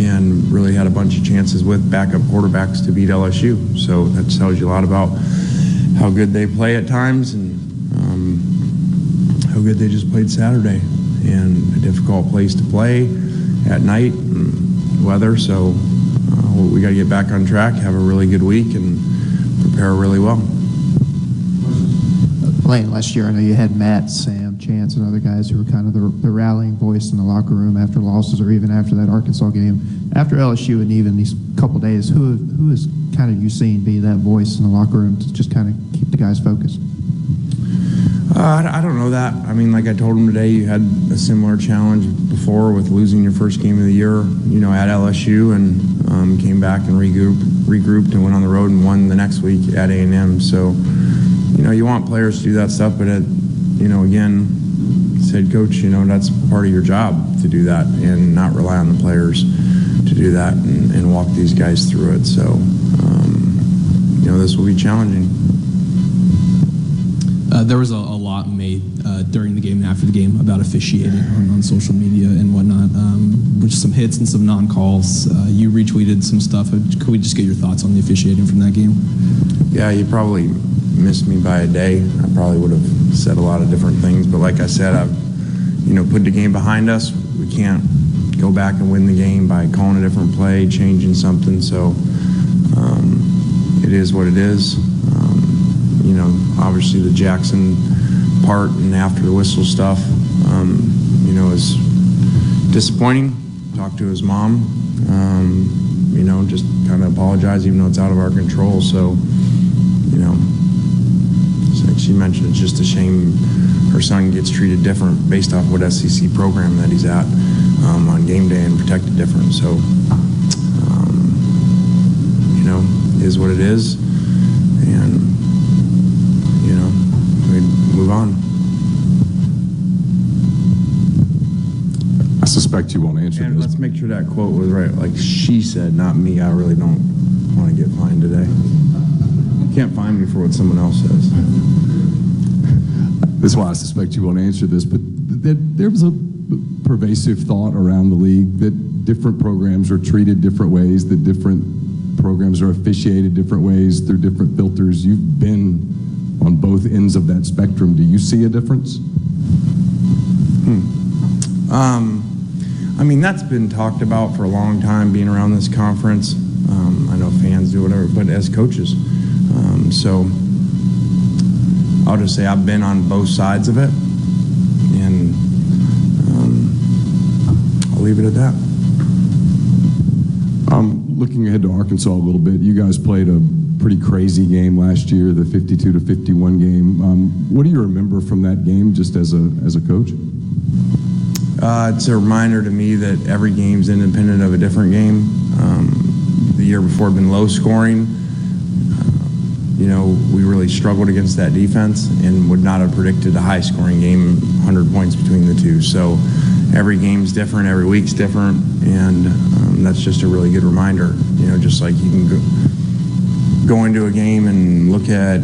and really had a bunch of chances with backup quarterbacks to beat LSU. So that tells you a lot about how good they play at times and um, how good they just played Saturday. And a difficult place to play at night, and weather. So uh, we got to get back on track, have a really good week, and prepare really well. Lane, last year I know you had Matt, Sam, Chance, and other guys who were kind of the, the rallying voice in the locker room after losses or even after that Arkansas game. After LSU and even these couple days, who who is kind of you seen be that voice in the locker room to just kind of keep the guys focused? Uh, I don't know that. I mean, like I told him today, you had a similar challenge before with losing your first game of the year, you know, at LSU, and um, came back and regrouped, and went on the road and won the next week at A&M. So, you know, you want players to do that stuff, but it, you know, again, said coach, you know, that's part of your job to do that and not rely on the players to do that and, and walk these guys through it. So, you know, this will be challenging. Uh, there was a, a lot made uh, during the game and after the game about officiating on, on social media and whatnot, um, with some hits and some non-calls. Uh, you retweeted some stuff. Could we just get your thoughts on the officiating from that game? Yeah, you probably missed me by a day. I probably would have said a lot of different things, but like I said, I've you know put the game behind us. We can't go back and win the game by calling a different play, changing something. So um, it is what it is. Um, you know, obviously the Jackson part and after the whistle stuff, um, you know, is disappointing. Talked to his mom, um, you know, just kind of apologize, even though it's out of our control. So, you know, like she mentioned, it's just a shame her son gets treated different based off what SEC program that he's at um, on game day and protected different. So, um, you know, is what it is, and you know, we move on. I suspect you won't answer And this. let's make sure that quote was right. Like she said, not me. I really don't want to get fined today. You can't fine me for what someone else says. That's why I suspect you won't answer this, but th- there was a pervasive thought around the league that different programs are treated different ways, that different programs are officiated different ways through different filters. You've been on both ends of that spectrum. Do you see a difference? Hmm. Um, I mean, that's been talked about for a long time, being around this conference. Um, I know fans do whatever, but as coaches. Um, so I'll just say I've been on both sides of it, and um, I'll leave it at that. Um, looking ahead to Arkansas a little bit, you guys played a pretty crazy game last year, the 52 to 51 game. Um, what do you remember from that game, just as a as a coach? Uh, it's a reminder to me that every game's independent of a different game. Um, the year before had been low scoring. Uh, you know, we really struggled against that defense and would not have predicted a high scoring game, 100 points between the two. So every game's different, every week's different, and um, that's just a really good reminder. You know, just like you can go, go into a game and look at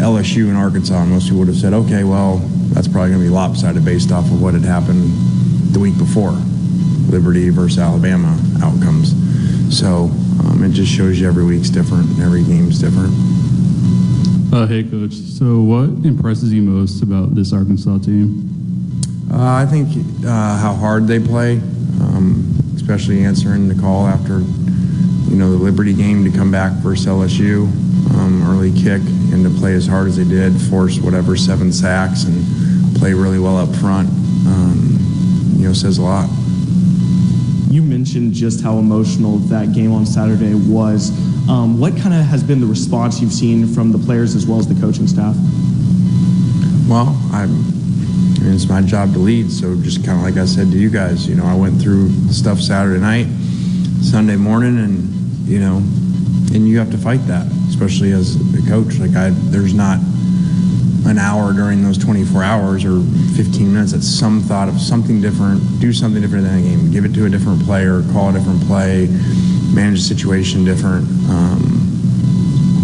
LSU and Arkansas, most people would have said, okay, well, that's probably going to be lopsided based off of what had happened the week before, Liberty versus Alabama outcomes. So um, it just shows you every week's different, and every game's different. Uh, hey, coach. So, what impresses you most about this Arkansas team? Uh, I think uh, how hard they play, um, especially answering the call after you know the Liberty game to come back versus LSU, um, early kick, and to play as hard as they did, force whatever seven sacks, and play really well up front. Um, you know, says a lot. You mentioned just how emotional that game on Saturday was. Um, what kind of has been the response you've seen from the players as well as the coaching staff? Well, I'm. Mean, it's my job to lead, so just kind of like I said to you guys, you know, I went through stuff Saturday night, Sunday morning, and you know, and you have to fight that, especially as a coach. Like I, there's not an hour during those 24 hours or 15 minutes that some thought of something different, do something different in the game, give it to a different player, call a different play, manage the situation different. Um,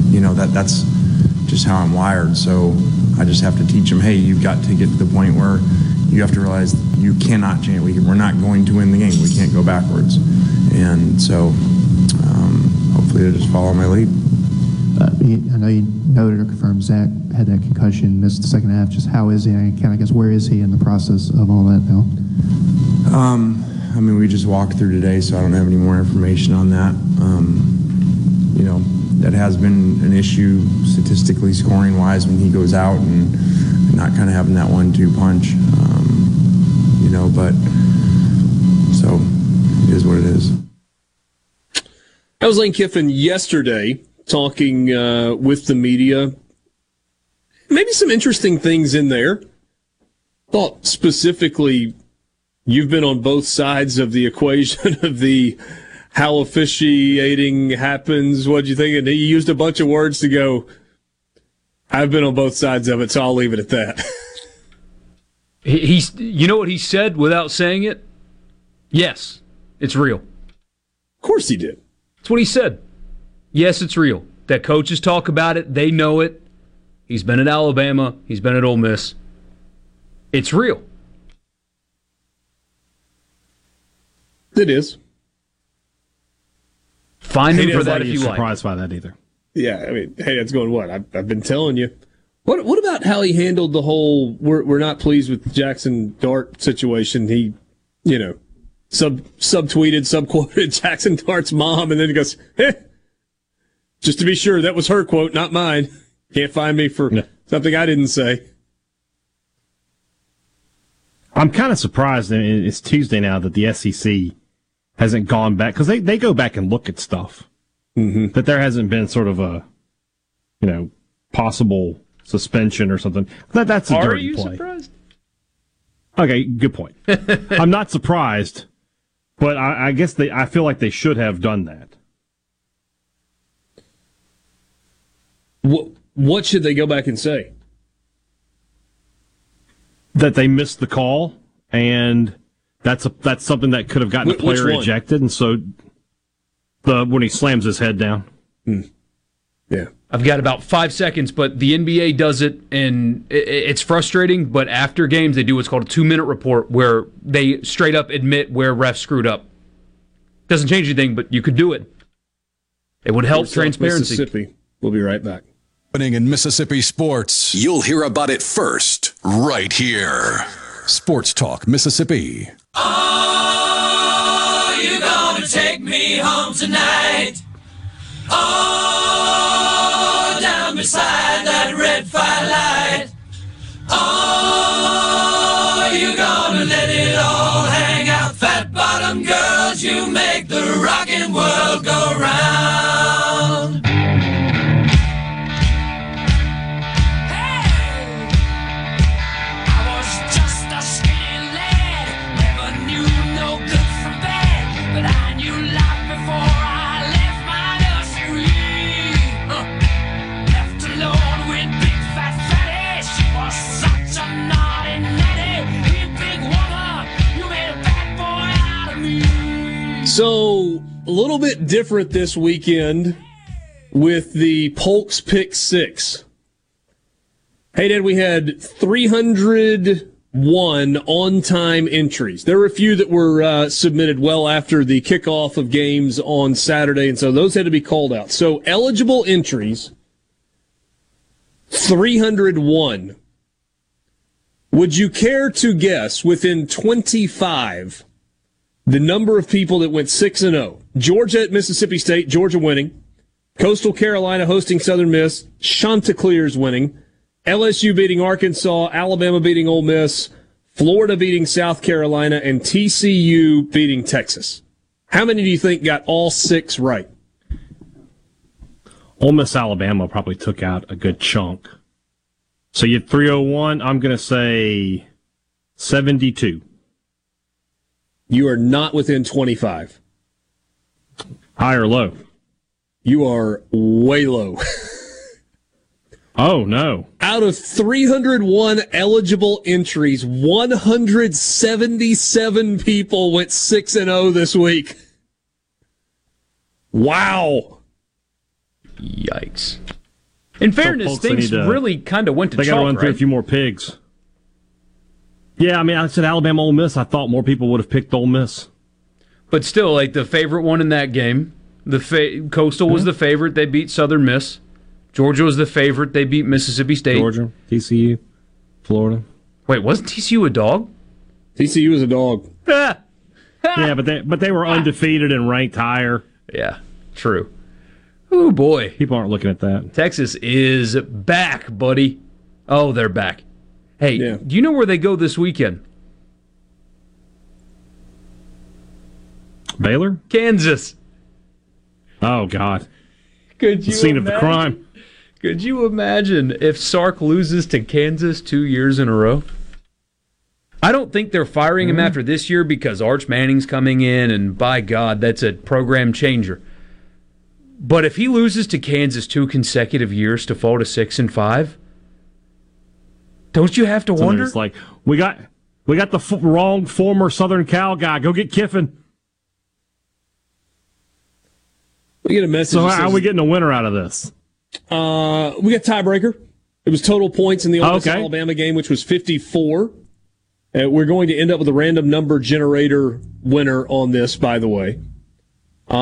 you know that that's just how I'm wired. So I just have to teach them, hey, you've got to get to the point where you have to realize you cannot change. We, we're not going to win the game. We can't go backwards. And so um, hopefully they just follow my lead. Uh, I know you noted or confirmed Zach had that concussion, missed the second half. Just how is he? I kind of guess where is he in the process of all that now? Um, I mean, we just walked through today, so I don't have any more information on that. Um, you know, that has been an issue statistically scoring wise when he goes out and, not kind of having that one-two punch. Um, you know, but so it is what it is. That was Lane Kiffin yesterday talking uh, with the media. Maybe some interesting things in there. Thought specifically, you've been on both sides of the equation of the how officiating happens. What'd you think? And he used a bunch of words to go. I've been on both sides of it, so I'll leave it at that. he's, you know what he said without saying it? Yes, it's real. Of course he did. That's what he said. Yes, it's real. That coaches talk about it. They know it. He's been at Alabama. He's been at Ole Miss. It's real. It is. Find him for that if you surprised like. by that either. Yeah, I mean, hey, it's going what? I've, I've been telling you. What What about how he handled the whole "we're we're not pleased with Jackson Dart" situation? He, you know, sub subtweeted, subquoted Jackson Dart's mom, and then he goes, eh, just to be sure, that was her quote, not mine. Can't find me for no. something I didn't say. I'm kind of surprised. It's Tuesday now that the SEC hasn't gone back because they, they go back and look at stuff. Mm-hmm. That there hasn't been sort of a, you know, possible suspension or something. That that's a Are dirty you play. surprised? Okay, good point. I'm not surprised, but I, I guess they. I feel like they should have done that. What What should they go back and say? That they missed the call, and that's a that's something that could have gotten Wh- the player which ejected, and so the when he slams his head down. Hmm. Yeah. I've got about five seconds, but the NBA does it, and i- i- it's frustrating. But after games, they do what's called a two-minute report, where they straight up admit where refs screwed up. Doesn't change anything, but you could do it. It would help North uh, transparency. Mississippi. We'll be right back. Happening in Mississippi sports. You'll hear about it first, right here. Sports Talk Mississippi. Oh, you gonna take me home tonight? Oh, down beside that red firelight. Oh, you gonna let it all hang out? Fat bottom girls, you make the rockin' world go round. So, a little bit different this weekend with the Polks Pick Six. Hey, Dad, we had 301 on time entries. There were a few that were uh, submitted well after the kickoff of games on Saturday, and so those had to be called out. So, eligible entries 301. Would you care to guess within 25 the number of people that went 6 and 0? Georgia at Mississippi State, Georgia winning. Coastal Carolina hosting Southern Miss, Chanticleers winning. LSU beating Arkansas, Alabama beating Ole Miss, Florida beating South Carolina, and TCU beating Texas. How many do you think got all six right? Ole Miss Alabama probably took out a good chunk. So you had 301. I'm going to say 72. You are not within 25. High or low? You are way low. Oh, no. Out of 301 eligible entries, 177 people went 6 and 0 this week. Wow. Yikes. In fairness, folks, things to- really kind of went to They got to chalk, run through a few more pigs. Yeah, I mean, I said Alabama Ole Miss. I thought more people would have picked Ole Miss. But still, like the favorite one in that game, the fa- Coastal was mm-hmm. the favorite. They beat Southern Miss. Georgia was the favorite. They beat Mississippi State. Georgia, TCU, Florida. Wait, wasn't TCU a dog? TCU is a dog. yeah, but they but they were undefeated and ranked higher. Yeah, true. Oh boy, people aren't looking at that. Texas is back, buddy. Oh, they're back. Hey, do you know where they go this weekend? Baylor, Kansas. Oh God, Could you the scene of the crime. Could you imagine if Sark loses to Kansas two years in a row? I don't think they're firing him hmm. after this year because Arch Manning's coming in, and by God, that's a program changer. But if he loses to Kansas two consecutive years to fall to six and five, don't you have to So then wonder? it's like we got we got the f- wrong former Southern Cal guy. Go get Kiffin. We get a message. So that how are we getting a winner out of this? Uh, we got tiebreaker. It was total points in the Ole Miss Okay. Alabama game, which was 54. Uh, we're going to end up with a random number generator winner on this, by the way. Um,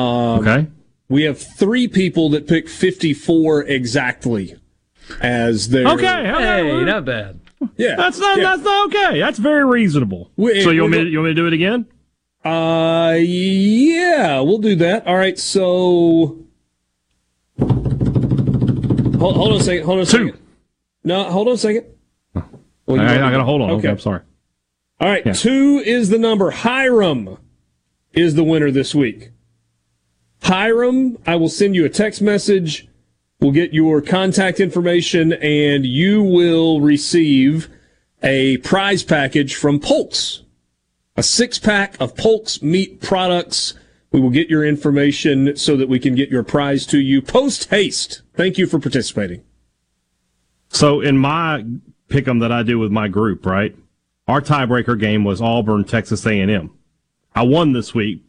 okay. We have three people that pick 54 exactly as their. Okay, okay, hey, well, not bad. Yeah, that's not yeah. that's not okay. That's very reasonable. We- so you want me to, you want me to do it again? Uh, yeah, we'll do that. All right, so. Hold, hold on a second. Hold on a second. No, hold on a second. Well, you I, I gotta hold on. Okay, I'm sorry. All right, Yeah. two is the number. Hiram is the winner this week. Hiram, I will send you a text message. We'll get your contact information, and you will receive a prize package from Polks. A six pack of Polks meat products. We will get your information so that we can get your prize to you post haste. Thank you for participating. So in my pick'em that I do with my group, right? Our tiebreaker game was Auburn, Texas A&M. I won this week.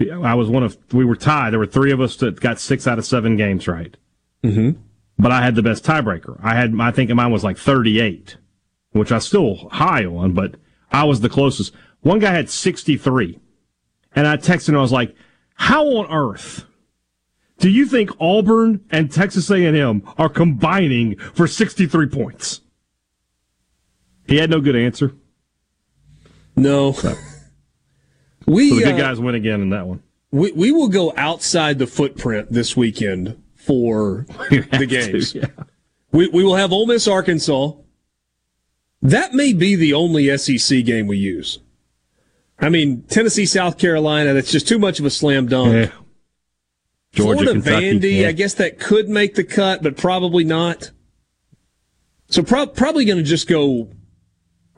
I was one of we were tied. There were three of us that got six out of seven games right. Mm-hmm. But I had the best tiebreaker. I had I think mine was like 38, which I still high on, but I was the closest. One guy had 63, and I texted him. I was like, "How on earth?" Do you think Auburn and Texas A&M are combining for 63 points? He had no good answer. No. We, so the good uh, guys win again in that one. We we will go outside the footprint this weekend for the to, games. We we will have Ole Miss Arkansas. That may be the only SEC game we use. I mean Tennessee South Carolina. That's just too much of a slam dunk. Yeah. Georgia, Florida Kentucky, Vandy. yeah. I guess that could make the cut, but probably not. So prob- probably going to just go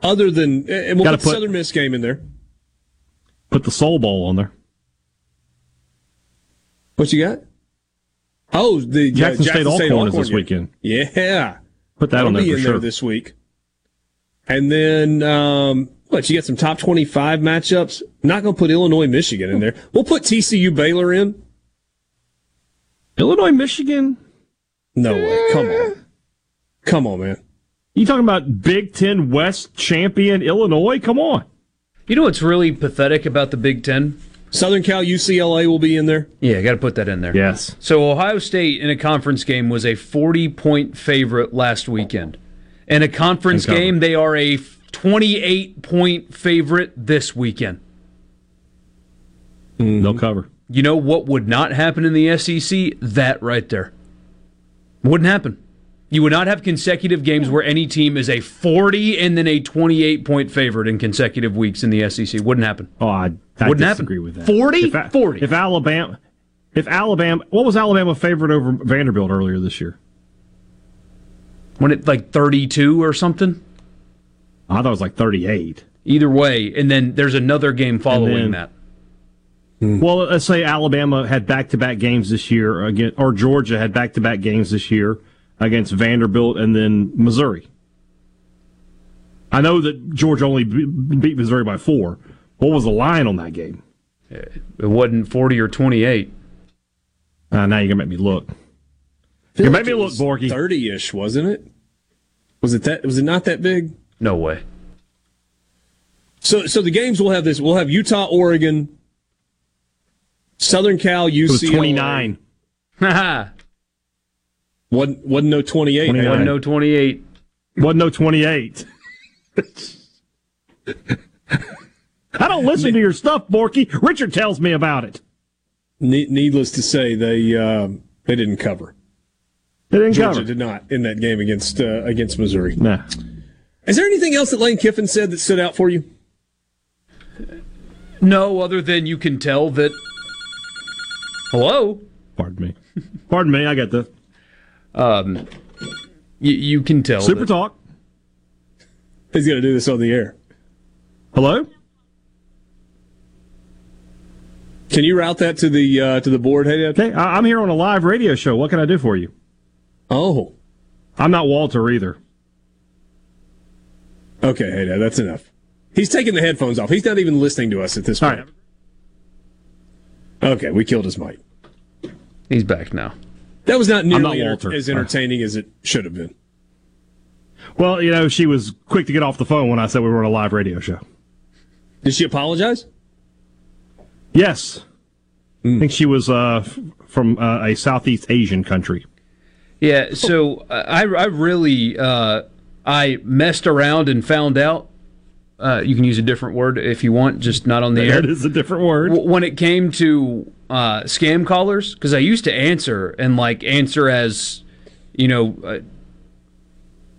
other than eh, and we'll Gotta put the put- Southern Miss game in there. Put the Soul Bowl on there. What you got? Oh, the uh, Jackson State Alcorn is this weekend. Yeah, Put that That'll on there be for in sure. there this week. And then um, what? You got some top twenty-five matchups. Not going to put Illinois, Michigan in there. We'll put TCU, Baylor in. Illinois, Michigan. No way! Come on, come on, man. You talking about Big Ten West champion Illinois? Come on. You know what's really pathetic about the Big Ten? Southern Cal, UCLA will be in there. Yeah, got to put that in there. Yes. So Ohio State in a conference game was a 40 point favorite last weekend. In a conference And covered. game, they are a 28 point favorite this weekend. Mm-hmm. They'll cover. You know what would not happen in the SEC? That right there. Wouldn't happen. You would not have consecutive games where any team is a 40 and then a 28 point favorite in consecutive weeks in the SEC. Wouldn't happen. Oh, I, I Wouldn't happen. with that. 40? If, 40. If Alabama, If Alabama, what was Alabama favorite over Vanderbilt earlier this year? When it like 32 or something? I thought it was like 38. Either way, and then there's another game following then- that. Hmm. Well, let's say Alabama had back-to-back games this year again, or Georgia had back-to-back games this year against Vanderbilt and then Missouri. I know that Georgia only beat Missouri by four. What was the line on that game? It wasn't 40 or 28. Uh, now you're gonna make me look. You make me look, Borky. Thirty-ish, wasn't it? Was it that? Was it not that big? No way. So, so the games will have this. We'll have Utah, Oregon, Southern Cal, UCLA. It was 29. Haha. Wasn't, wasn't no 28. 29. Wasn't no 28. Wasn't no 28. I don't listen to your stuff, Borky. Richard tells me about it. Ne- needless to say, they um, they didn't cover. They didn't Georgia cover. did not in that game against uh, against Missouri. Nah. Is there anything else that Lane Kiffin said that stood out for you? No, other than you can tell that. Hello? Pardon me. Pardon me. I got the Um, you, you can tell. Super that- Talk. He's going to do this on the air. Hello. Can you route that to the uh, to the board, hey Okay, I- I'm here on a live radio show. What can I do for you? Oh, I'm not Walter either. okay, hey Dad, that's enough. He's taking the headphones off. He's not even listening to us at this All point. right. Okay, we killed his mic. He's back now. That was not not nearly enter- Walter. as entertaining as it should have been. Well, you know, she was quick to get off the phone when I said we were on a live radio show. Did she apologize? Yes. I think she was uh, from uh, a Southeast Asian country. Yeah, so uh, I, I really uh, I messed around and found out. Uh, you can use a different word if you want, just not on the air. That is a different word. When it came to uh, scam callers, because I used to answer and like answer as, you know, uh,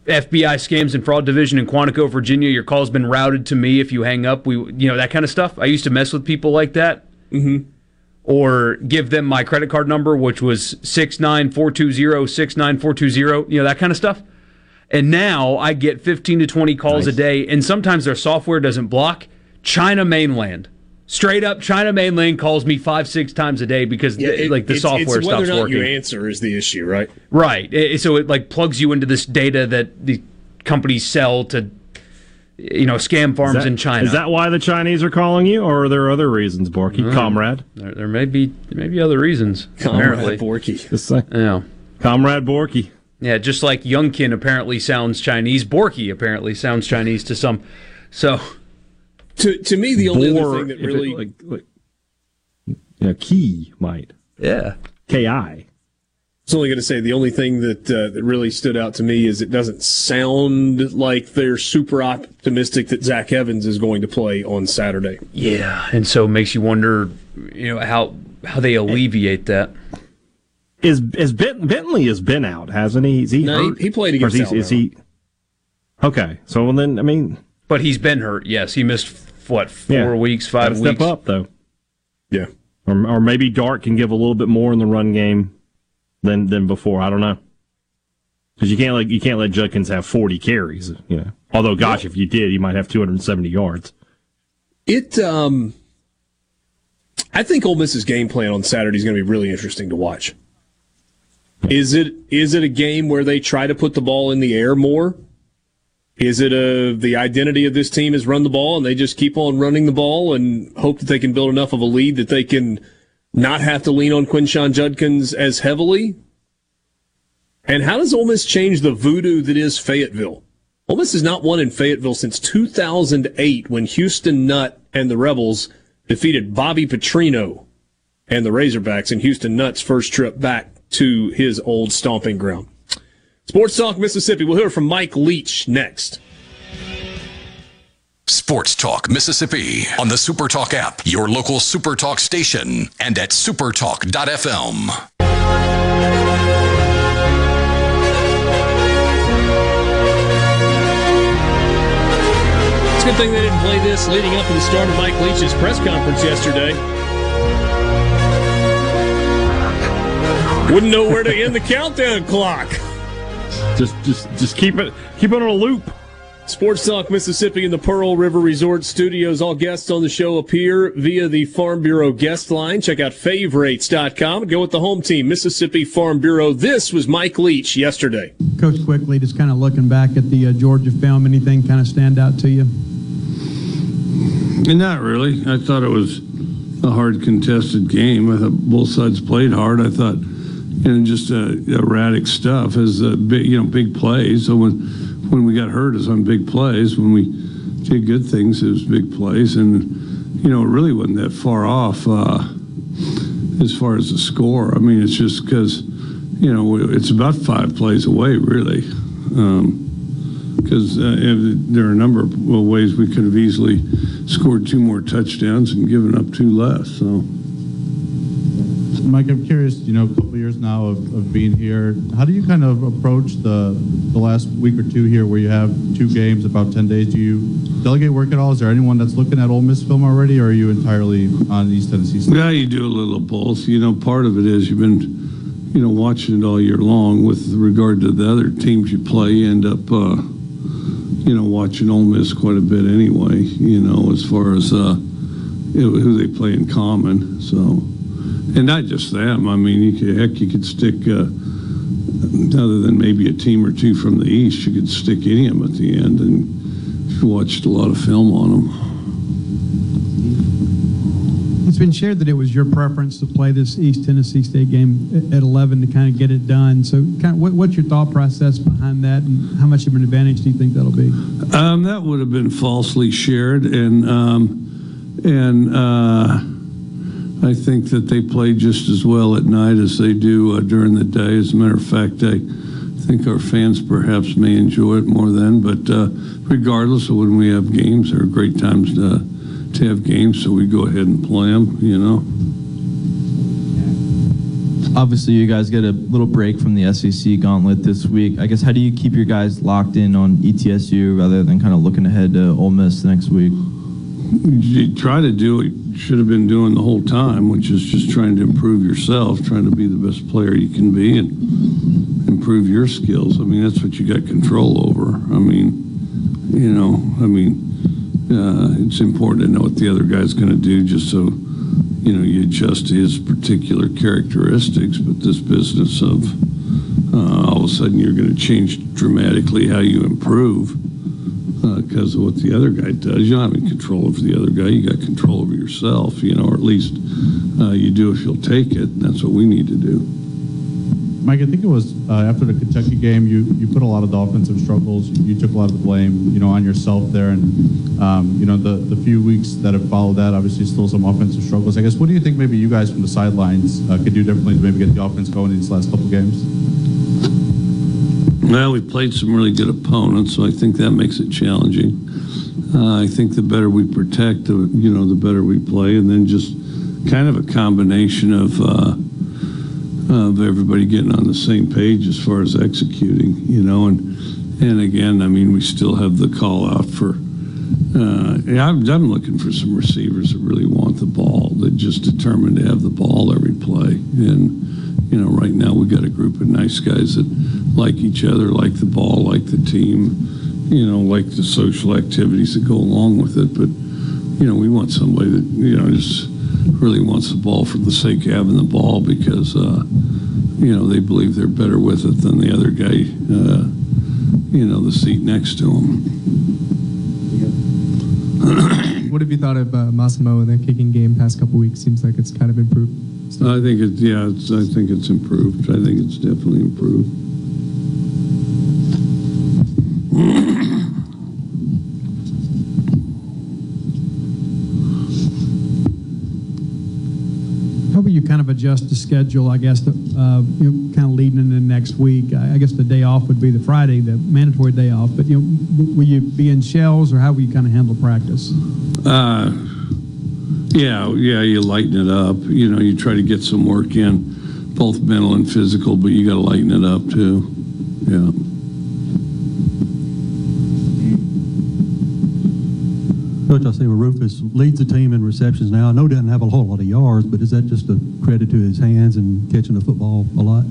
FBI scams and fraud division in Quantico, Virginia. Your call's been routed to me. If you hang up, we, you know, that kind of stuff. I used to mess with people like that. Mm-hmm. Or give them my credit card number, which was six nine four two zero six nine four two zero. You know that kind of stuff. And now I get fifteen to twenty calls a day, and sometimes their software doesn't block. China mainland, straight up China mainland calls me five six times a day because the- like the it's, software it's whether stops or not working. you answer is the issue, right? Right. I- So it like plugs you into this data that the companies sell to, you know, scam farms that- in China. Is that why the Chinese are calling you, or are there other reasons, Borky? Mm. Comrade. There, there may be there may be other reasons. apparently. Borky. Just say, Yeah. Comrade Borky. Yeah, just like Youngkin apparently sounds Chinese, Borky apparently sounds Chinese to some. So To to me, the only Bor- other thing that if it, really like, like, yeah, key might. yeah, Ki. I was only going to say the only thing that uh, that really stood out to me is it doesn't sound like they're super optimistic that Zach Evans is going to play on Saturday. yeah, and so it makes you wonder, you know, how how they alleviate that. Is is Bent, Bentley has been out, hasn't he? Is he No, he- hurt? he played Or is against he, is he? Okay, so well then I mean, But he's been hurt. Yes, he missed what four Yeah. weeks, gotta five weeks. step up though, Yeah. or or maybe Dart can give a little bit more in the run game than than before. I don't know. Because you can't like you can't let Judkins have forty carries, you know. Although, gosh, if you did, he might have two hundred and seventy yards. It um I think Ole Miss's game plan on Saturday is going to be really interesting to watch. Is it is it a game where they try to put the ball in the air more? Is it a the identity of this team is run the ball and they just keep on running the ball and hope that they can build enough of a lead that they can not have to lean on Quinshon Judkins as heavily? And how does Ole Miss change the voodoo that is Fayetteville? Ole Miss has not won in Fayetteville since 2008 when Houston Nutt and the Rebels defeated Bobby Petrino and the Razorbacks in Houston Nutt's first trip back to his old stomping ground. Sports Talk Mississippi. We'll hear from Mike Leach next. Sports Talk Mississippi on the Supertalk app, your local Supertalk station, and at supertalk.fm. It's a good thing they didn't play this leading up to the start of Mike Leach's press conference yesterday. Wouldn't know where to end the countdown clock. Just, just, just keep it, keep it on a loop. Sports Talk Mississippi in the Pearl River Resort Studios. All guests on the show appear via the Farm Bureau guest line. Check out favorites.com and go with the home team, Mississippi Farm Bureau. This was Mike Leach yesterday. Coach, quickly, just kind of looking back at the uh, Georgia film, anything kind of stand out to you? Not really. I thought it was a hard contested game. I thought both sides played hard. I thought, know, just uh, erratic stuff as uh, big, you know, big plays. So when when we got hurt, is on big plays. When we did good things, it was big plays, and you know, it really wasn't that far off uh, as far as the score. I mean, it's just because you know it's about five plays away, really. Because uh, there are a number of ways we could have easily scored two more touchdowns and given up two less. So. Mike, I'm curious, you know, a couple years now of, of being here, how do you kind of approach the the last week or two here where you have two games, about 10 days? Do you delegate work at all? Is there anyone that's looking at Ole Miss film already, or are you entirely on East Tennessee State? Yeah, you do a little both. You know, part of it is you've been, you know, watching it all year long with regard to the other teams you play. You end up, uh, you know, watching Ole Miss quite a bit anyway, you know, as far as uh, who they play in common. So, and not just them. I mean, you could, heck, you could stick, uh, other than maybe a team or two from the East, you could stick any of them at the end. And you watched a lot of film on them. It's been shared that it was your preference to play this East Tennessee State game at- at 11 to kind of get it done. So, kind of, what, what's your thought process behind that, and how much of an advantage do you think that'll be? Um, that would have been falsely shared, and um, and uh, I think that they play just as well at night as they do uh, during the day. As a matter of fact, I think our fans perhaps may enjoy it more then. But uh, regardless of when we have games, there are great times to to have games, so we go ahead and play them. You know. Obviously, you guys get a little break from the SEC gauntlet this week. I guess how do you keep your guys locked in on ETSU rather than kind of looking ahead to Ole Miss next week? you try to do you should have been doing the whole time, which is just trying to improve yourself, trying to be the best player you can be, and improve your skills. I mean, that's what you got control over. I mean, you know, I mean, uh, it's important to know what the other guy's going to do, just so you know you adjust to his particular characteristics. But this business of uh, all of a sudden you're going to change dramatically how you improve because of what the other guy does. You don't have any control over the other guy. You got control over yourself, you know, or at least uh, you do if you'll take it. And that's what we need to do. Mike, I think it was uh, after the Kentucky game, you, you put a lot of the offensive struggles, you, you took a lot of the blame, you know, on yourself there. And, um, you know, the, the few weeks that have followed that, obviously still some offensive struggles. I guess, what do you think maybe you guys from the sidelines uh, could do differently to maybe get the offense going in these last couple games? Well, we played some really good opponents, so I think that makes it challenging. Uh, I think the better we protect, you know, the better we play, and then just kind of a combination of uh, of everybody getting on the same page as far as executing, you know, and and again, I mean, we still have the call out for. Uh, I'm, I'm looking for some receivers that really want the ball, that just determined to have the ball every play, and you know, right now we've got a group of nice guys that like each other, like the ball, like the team, you know, like the social activities that go along with it. But, you know, we want somebody that, you know, just really wants the ball for the sake of having the ball because, uh, you know, they believe they're better with it than the other guy, uh, you know, the seat next to them. What have you thought of uh, Massimo in the kicking game past couple weeks? Seems like it's kind of improved. I think it's, yeah, it's, I think it's improved. I think it's definitely improved. How will you kind of adjust the schedule, I guess, to, uh, you know, kind of leading into next week? I I guess the day off would be the Friday, the mandatory day off, but, you know, will you be in shells, or how will you kind of handle practice? Uh, yeah, yeah, you lighten it up. You know, you try to get some work in, both mental and physical, but you got to lighten it up too. Yeah. Coach, I see where Rufus leads the team in receptions now. I know he doesn't have a whole lot of yards, but is that just a credit to his hands and catching the football a lot?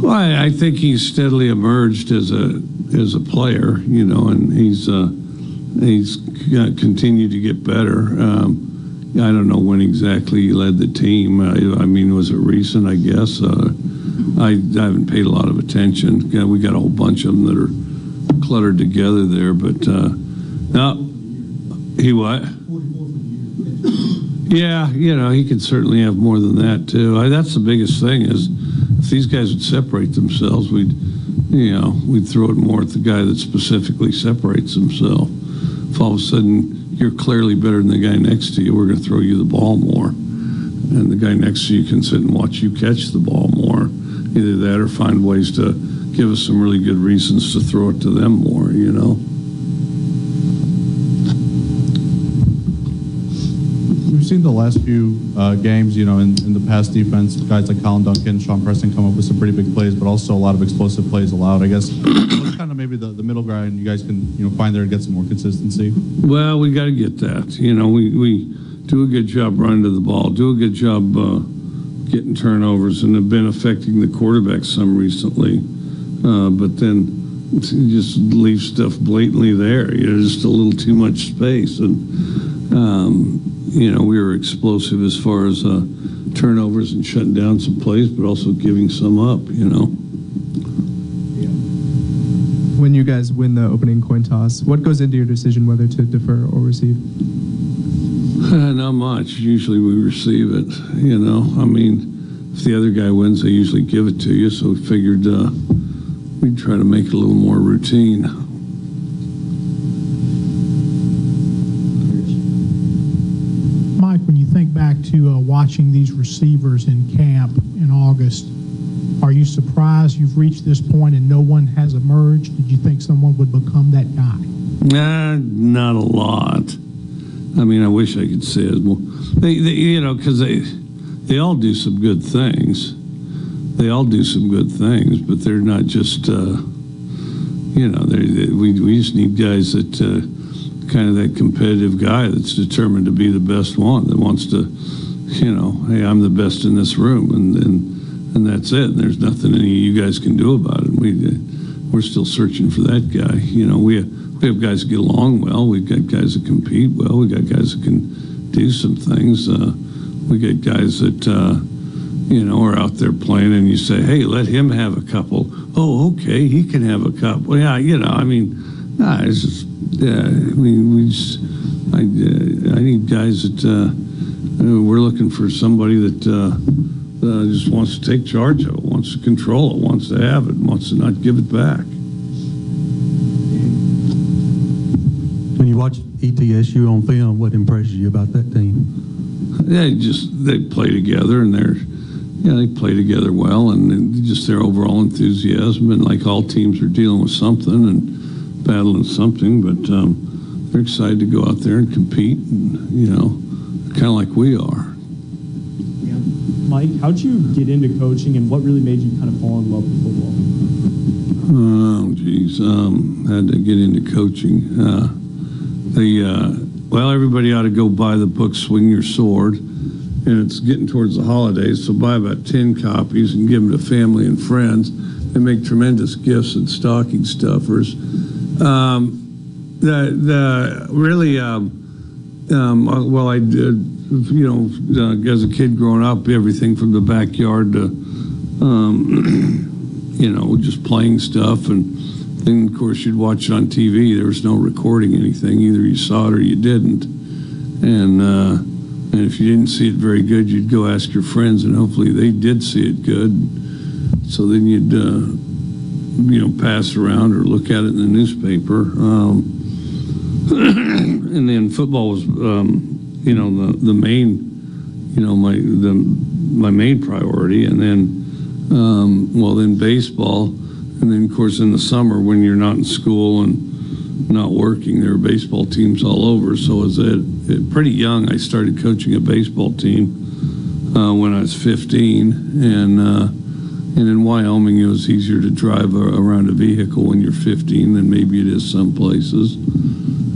Well, I, I think he's steadily emerged as a as a player, you know, and he's uh, he's continued to get better. Um, I don't know when exactly he led the team. I, I mean, was it recent? I guess. Uh, I, I haven't paid a lot of attention. Yeah, we got a whole bunch of them that are cluttered together there, but uh, he what? Yeah, you know, he could certainly have more than that too. I, that's the biggest thing is if these guys would separate themselves, we'd, you know, we'd throw it more at the guy that specifically separates himself. If all of a sudden you're clearly better than the guy next to you, we're going to throw you the ball more, and the guy next to you can sit and watch you catch the ball more. Either that or find ways to give us some really good reasons to throw it to them more. You know. Seen the last few uh, games, you know, in, in the past defense, guys like Collin Duncan, Shawn Preston come up with some pretty big plays, but also a lot of explosive plays allowed. I guess what's kind of maybe the, the middle ground you guys can, you know, find there and get some more consistency. Well, we got to get that. You know, we, we do a good job running to the ball, do a good job uh, getting turnovers, and have been affecting the quarterback some recently. Uh, but then just leave stuff blatantly there. You know, just a little too much space. And, um, you know, we were explosive as far as uh, turnovers and shutting down some plays, but also giving some up, you know. Yeah. When you guys win the opening coin toss, what goes into your decision whether to defer or receive? Not much. Usually we receive it. You know, I mean, if the other guy wins, they usually give it to you. So we figured uh, we'd try to make it a little more routine. Mike, when you think back to uh, watching these receivers in camp in August, are you surprised you've reached this point and no one has emerged? Did you think someone would become that guy? Nah, not a lot. I mean, I wish I could say it more. They, they you know, because they they all do some good things. They all do some good things, but they're not just. Uh, you know, they, we we just need guys that uh, kind of that competitive guy that's determined to be the best one that wants to, you know, hey, I'm the best in this room, and and and that's it. And there's nothing any of you guys can do about it. We uh, we're still searching for that guy. You know, we we have guys that get along well. We've got guys that compete well. We got guys that can do some things. Uh, we got guys that uh, you know are out there playing, and you say, hey, let him have a couple. Oh, okay, he can have a couple. Yeah, you know, I mean, nah, it's just yeah. I we just I uh, I need guys that uh, we're looking for somebody that. Uh, uh, just wants to take charge of it, wants to control it, wants to have it, wants to not give it back. When you watch ETSU on film, what impresses you about that team? They just they play together and they're yeah they play together well and just their overall enthusiasm and like all teams are dealing with something and battling something, but um, they're excited to go out there and compete and you know kind of like we are. Yeah. Mike, how'd you get into coaching and what really made you kind of fall in love with football? Oh, geez. Um, had to get into coaching. Uh, the uh, well, everybody ought to go buy the book "Swing Your Sword," and it's getting towards the holidays, so buy about ten copies and give them to family and friends. They make tremendous gifts and stocking stuffers. Um, the the really um, um, well, I did you know uh, as a kid growing up, everything from the backyard to um, you know just playing stuff and then of course you'd watch it on TV. There was no recording anything. Either you saw it or you didn't. And uh, and if you didn't see it very good, you'd go ask your friends, and hopefully they did see it good. So then you'd uh, you know pass around or look at it in the newspaper. Um, and then football was um, you know the the main you know my the my main priority, and then um, well then baseball, and then of course in the summer when you're not in school and not working, there are baseball teams all over. So as a, pretty young, I started coaching a baseball team uh, when I was 15, and uh, and in Wyoming it was easier to drive a, around a vehicle when you're 15 than maybe it is some places,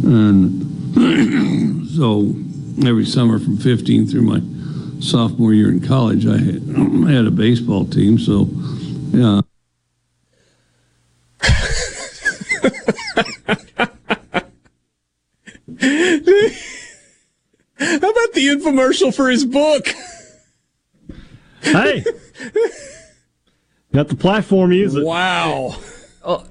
and so every summer from 15 through my sophomore year in college, I had, I had a baseball team. So, yeah. How about the infomercial for his book? Hey, got the platform. Use it. Wow. Oh,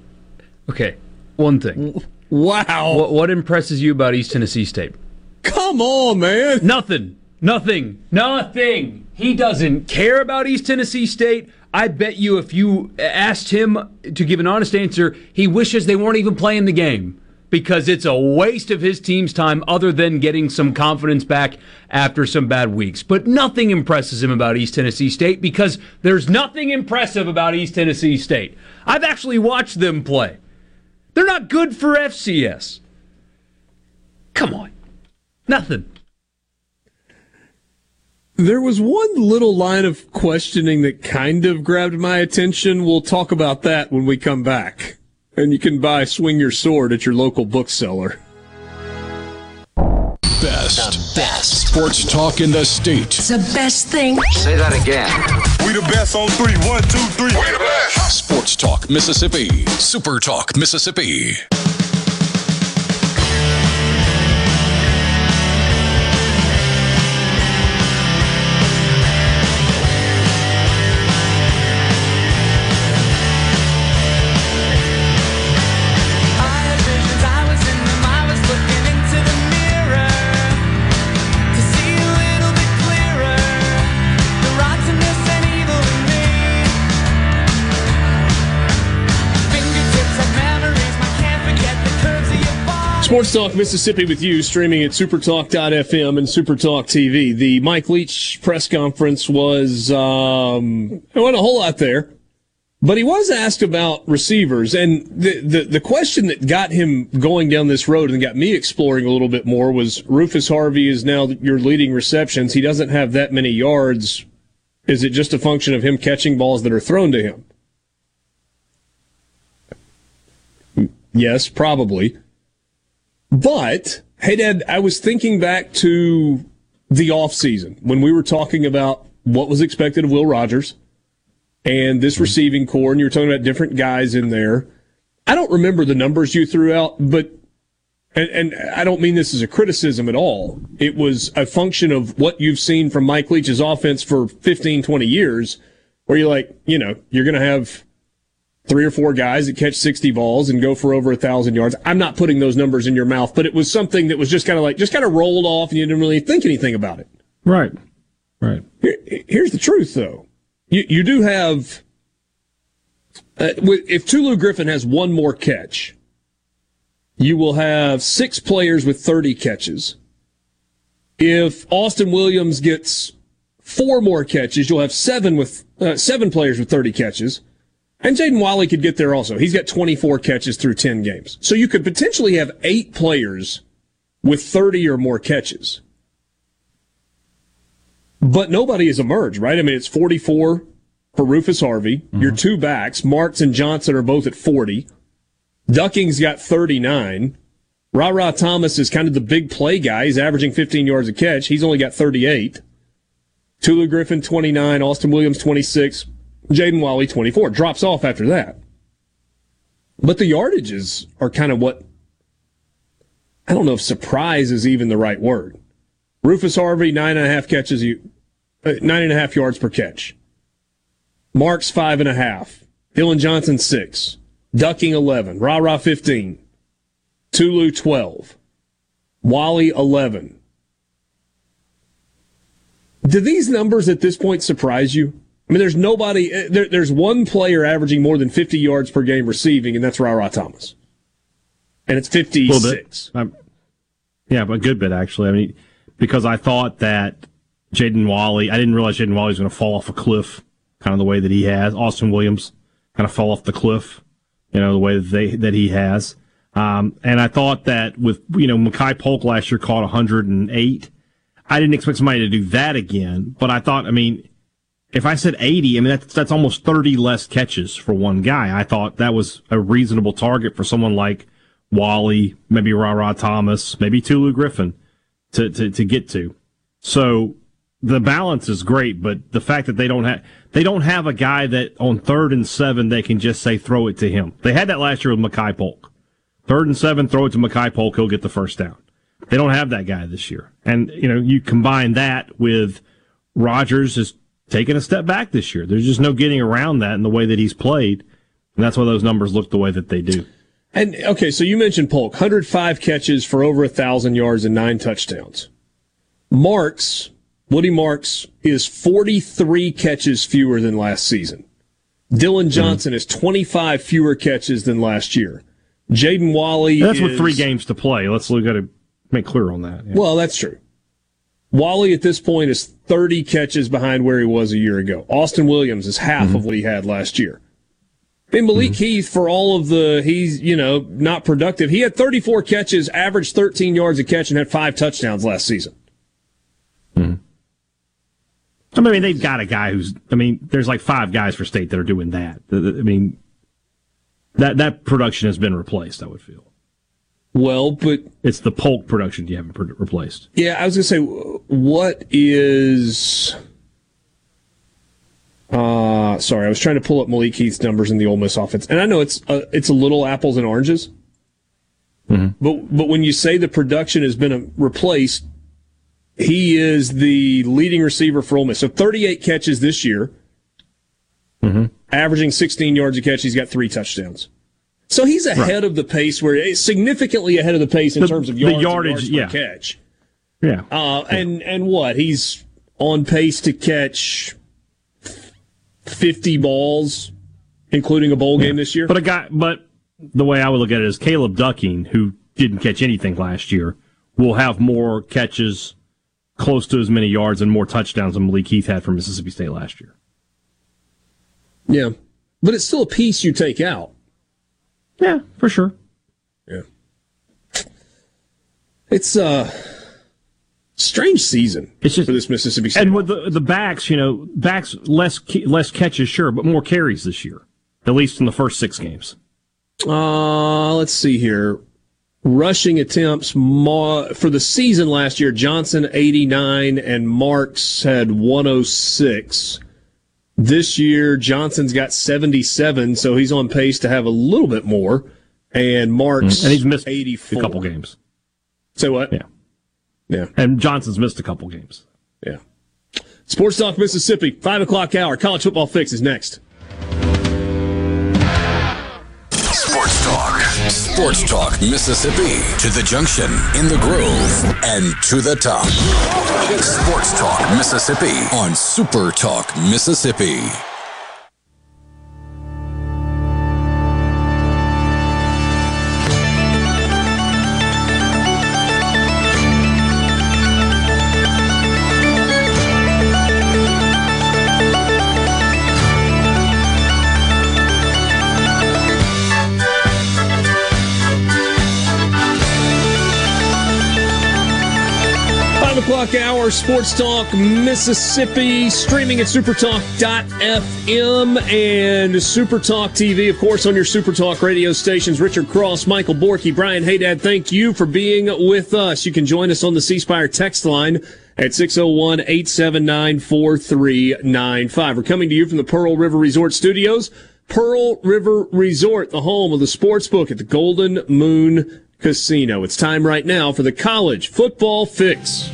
okay. One thing. Wow. What, what impresses you about East Tennessee State? Come on, man. Nothing. Nothing. Nothing. He doesn't care about East Tennessee State. I bet you if you asked him to give an honest answer, he wishes they weren't even playing the game because it's a waste of his team's time other than getting some confidence back after some bad weeks. But nothing impresses him about East Tennessee State because there's nothing impressive about East Tennessee State. I've actually watched them play. They're not good for FCS. Come on. Nothing. There was one little line of questioning that kind of grabbed my attention. We'll talk about that when we come back. And you can buy Swing Your Sword at your local bookseller. Best. best. Sports talk in the state. It's the best thing. Say that again. We the best on three. One, two, three. We the best. Sports Talk Mississippi. Super Talk Mississippi. Sports Talk Mississippi with you, streaming at supertalk.fm and supertalk TV. The Mike Leach press conference was, um, there wasn't a whole lot there, but he was asked about receivers. And the, the, the question that got him going down this road and got me exploring a little bit more was Rufus Harvey is now your leading receptions. He doesn't have that many yards. Is it just a function of him catching balls that are thrown to him? Yes, probably. But, hey, Dad, I was thinking back to the offseason when we were talking about what was expected of Will Rogers and this mm-hmm. receiving core, and you were talking about different guys in there. I don't remember the numbers you threw out, but, and, and I don't mean this as a criticism at all. It was a function of what you've seen from Mike Leach's offense for 15, 20 years, where you're like, you know, you're going to have three or four guys that catch 60 balls and go for over a thousand yards. I'm not putting those numbers in your mouth, but it was something that was just kind of like, just kind of rolled off and you didn't really think anything about it. Right. Right. Here, here's the truth though. You, you do have, uh, if Tulu Griffin has one more catch, you will have six players with 30 catches. If Austin Williams gets four more catches, you'll have seven with, uh, seven players with 30 catches. And Jaden Walley could get there also. He's got 24 catches through 10 games. So you could potentially have eight players with 30 or more catches. But nobody has emerged, right? I mean, it's 44 for Rufus Harvey. Mm-hmm. Your two backs, Marks and Johnson, are both at 40. Ducking's got 39. Ra Ra Thomas is kind of the big play guy. He's averaging 15 yards a catch. He's only got 38. Tulu Griffin, 29. Austin Williams, 26. Jaden Walley, 24. Drops off after that. But the yardages are kind of what, I don't know if surprise is even the right word. Rufus Harvey, nine and a half catches, you, uh, nine and a half yards per catch. Marks, five and a half. Dillon Johnson, six. Ducking, 11. Ra Ra, 15. Tulu, 12. Walley, 11. Do these numbers at this point surprise you? I mean, there's nobody, uh, there, there's one player averaging more than 50 yards per game receiving, and that's Ra Thomas. And it's 56. Um, yeah, but a good bit actually. I mean, because I thought that Jaden Walley, I didn't realize Jaden Walley was going to fall off a cliff, kind of the way that he has. Austin Williams kind of fall off the cliff, you know, the way that they that he has. Um, and I thought that with you know Makai Polk last year caught 108. I didn't expect somebody to do that again, but I thought, I mean, if I said 80, I mean, that's, that's almost 30 less catches for one guy. I thought that was a reasonable target for someone like Walley, maybe Ra Ra Thomas, maybe Tulu Griffin to, to, to get to. So the balance is great, but the fact that they don't have they don't have a guy that on third and seven they can just say throw it to him. They had that last year with Makai Polk. Third and seven, throw it to Makai Polk, he'll get the first down. They don't have that guy this year. And you know, you combine that with Rogers is taking a step back this year. There's just no getting around that in the way that he's played. And that's why those numbers look the way that they do. And okay, so you mentioned Polk, 105 catches for over a thousand yards and nine touchdowns. Marks, Woody Marks is 43 catches fewer than last season. Dillon mm-hmm. Johnson is 25 fewer catches than last year. Jaden Walley That's is, with three games to play. Let's look at it, make clear on that. Yeah. Well, that's true. Walley at this point is 30 catches behind where he was a year ago. Austin Williams is half mm-hmm. of what he had last year. And Malik mm-hmm. Heath, for all of the, he's, you know, not productive. He had 34 catches, averaged 13 yards a catch, and had five touchdowns last season. Mm-hmm. I mean, they've got a guy who's. I mean, there's like five guys for state that are doing that. The- the- I mean, that that production has been replaced. I would feel. Well, but it's the Polk production you haven't replaced. Yeah, I was going to say, what is. Uh, sorry, I was trying to pull up Malik Heath's numbers in the Ole Miss offense, and I know it's uh, it's a little apples and oranges. But but when you say the production has been uh, replaced, he is the leading receiver for Ole Miss. So 38 catches this year, averaging 16 yards a catch. He's got three touchdowns. So he's ahead of the pace where eh, significantly ahead of the pace in The- terms of the yards, and yardage, yards per yeah. catch. Yeah. Uh, and and what he's on pace to catch 50 balls, including a bowl game this year. But a guy, but the way I would look at it is Caleb Ducking, who didn't catch anything last year, will have more catches, close to as many yards, and more touchdowns than Malik Heath had for Mississippi State last year. Yeah, but it's still a piece you take out. Yeah, for sure. Yeah, it's a strange season it's just, for this Mississippi State. And with the the backs, you know, backs less less catches, sure, but more carries this year, at least in the first six games. Uh, let's see here. Rushing attempts Ma- for the season last year, Johnson 89 and Marks had 106. This year, Johnson's got 77, so he's on pace to have a little bit more. And Marks and he's missed 84. a couple games. Say what? Yeah, yeah. And Johnson's missed a couple games. Yeah. Sports Talk Mississippi, 5 o'clock hour. College football fix is next. Sports Talk. Sports Talk Mississippi. To the junction, in the groove, and to the top. Sports Talk Mississippi on Super Talk Mississippi. Hour, Sports Talk Mississippi, streaming at supertalk.fm and Supertalk TV, of course, on your Supertalk radio stations. Richard Cross, Michael Borky, Brian Haydad, thank you for being with us. You can join us on the C Spire text line at 601 879 4395. We're coming to you from the Pearl River Resort Studios. Pearl River Resort, the home of the sports book at the Golden Moon Casino. It's time right now for the college football fix.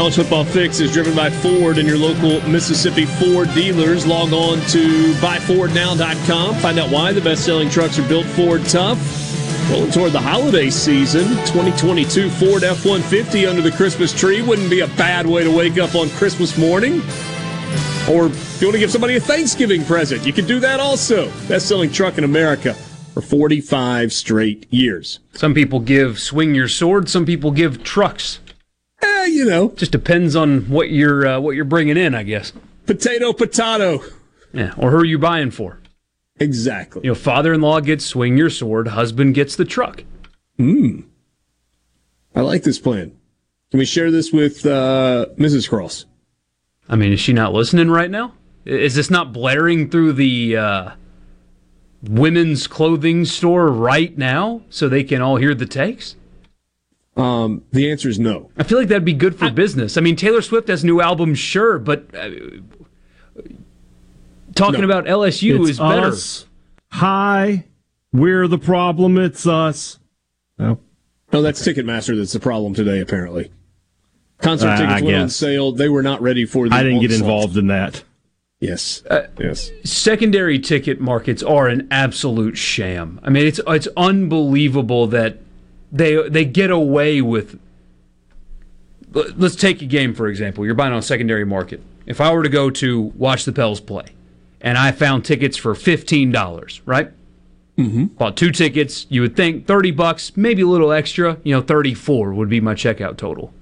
College Football Fix is driven by Ford and your local Mississippi Ford dealers. Log on to buyfordnow.com. Find out why the best selling trucks are built Ford tough. Rolling toward the holiday season, 2022 Ford F 150 under the Christmas tree wouldn't be a bad way to wake up on Christmas morning. Or if you want to give somebody a Thanksgiving present, you can do that also. Best selling truck in America for 45 straight years. Some people give swing your sword. Some people give trucks. Eh, you know, just depends on what you're uh, what you're bringing in, I guess. Potato, potato. Yeah, or who are you buying for? Exactly. You know, father-in-law gets swing your sword. Husband gets the truck. Hmm. I like this plan. Can we share this with uh, Mrs. Cross? I mean, is she not listening right now? Is this not blaring through the uh, women's clothing store right now so they can all hear the takes? Um, the answer is no. I feel like that'd be good for business. I mean, Taylor Swift has new album, sure, but uh, talking No. about LSU It's is better. us. Hi, we're the problem. It's us. No, No, that's Ticketmaster that's the problem today, apparently. Concert Uh, tickets I went on sale. They were not ready for the I didn't get onslaught. involved in that. Yes. Uh, yes. Secondary ticket markets are an absolute sham. I mean, it's it's unbelievable that they they get away with. Let- Let's take a game for example. You're buying on a secondary market. If I were to go to watch the Pels play, and I found tickets for fifteen dollars, right? Mm-hmm. Bought two tickets. You would think thirty bucks, maybe a little extra. You know, thirty four would be my checkout total.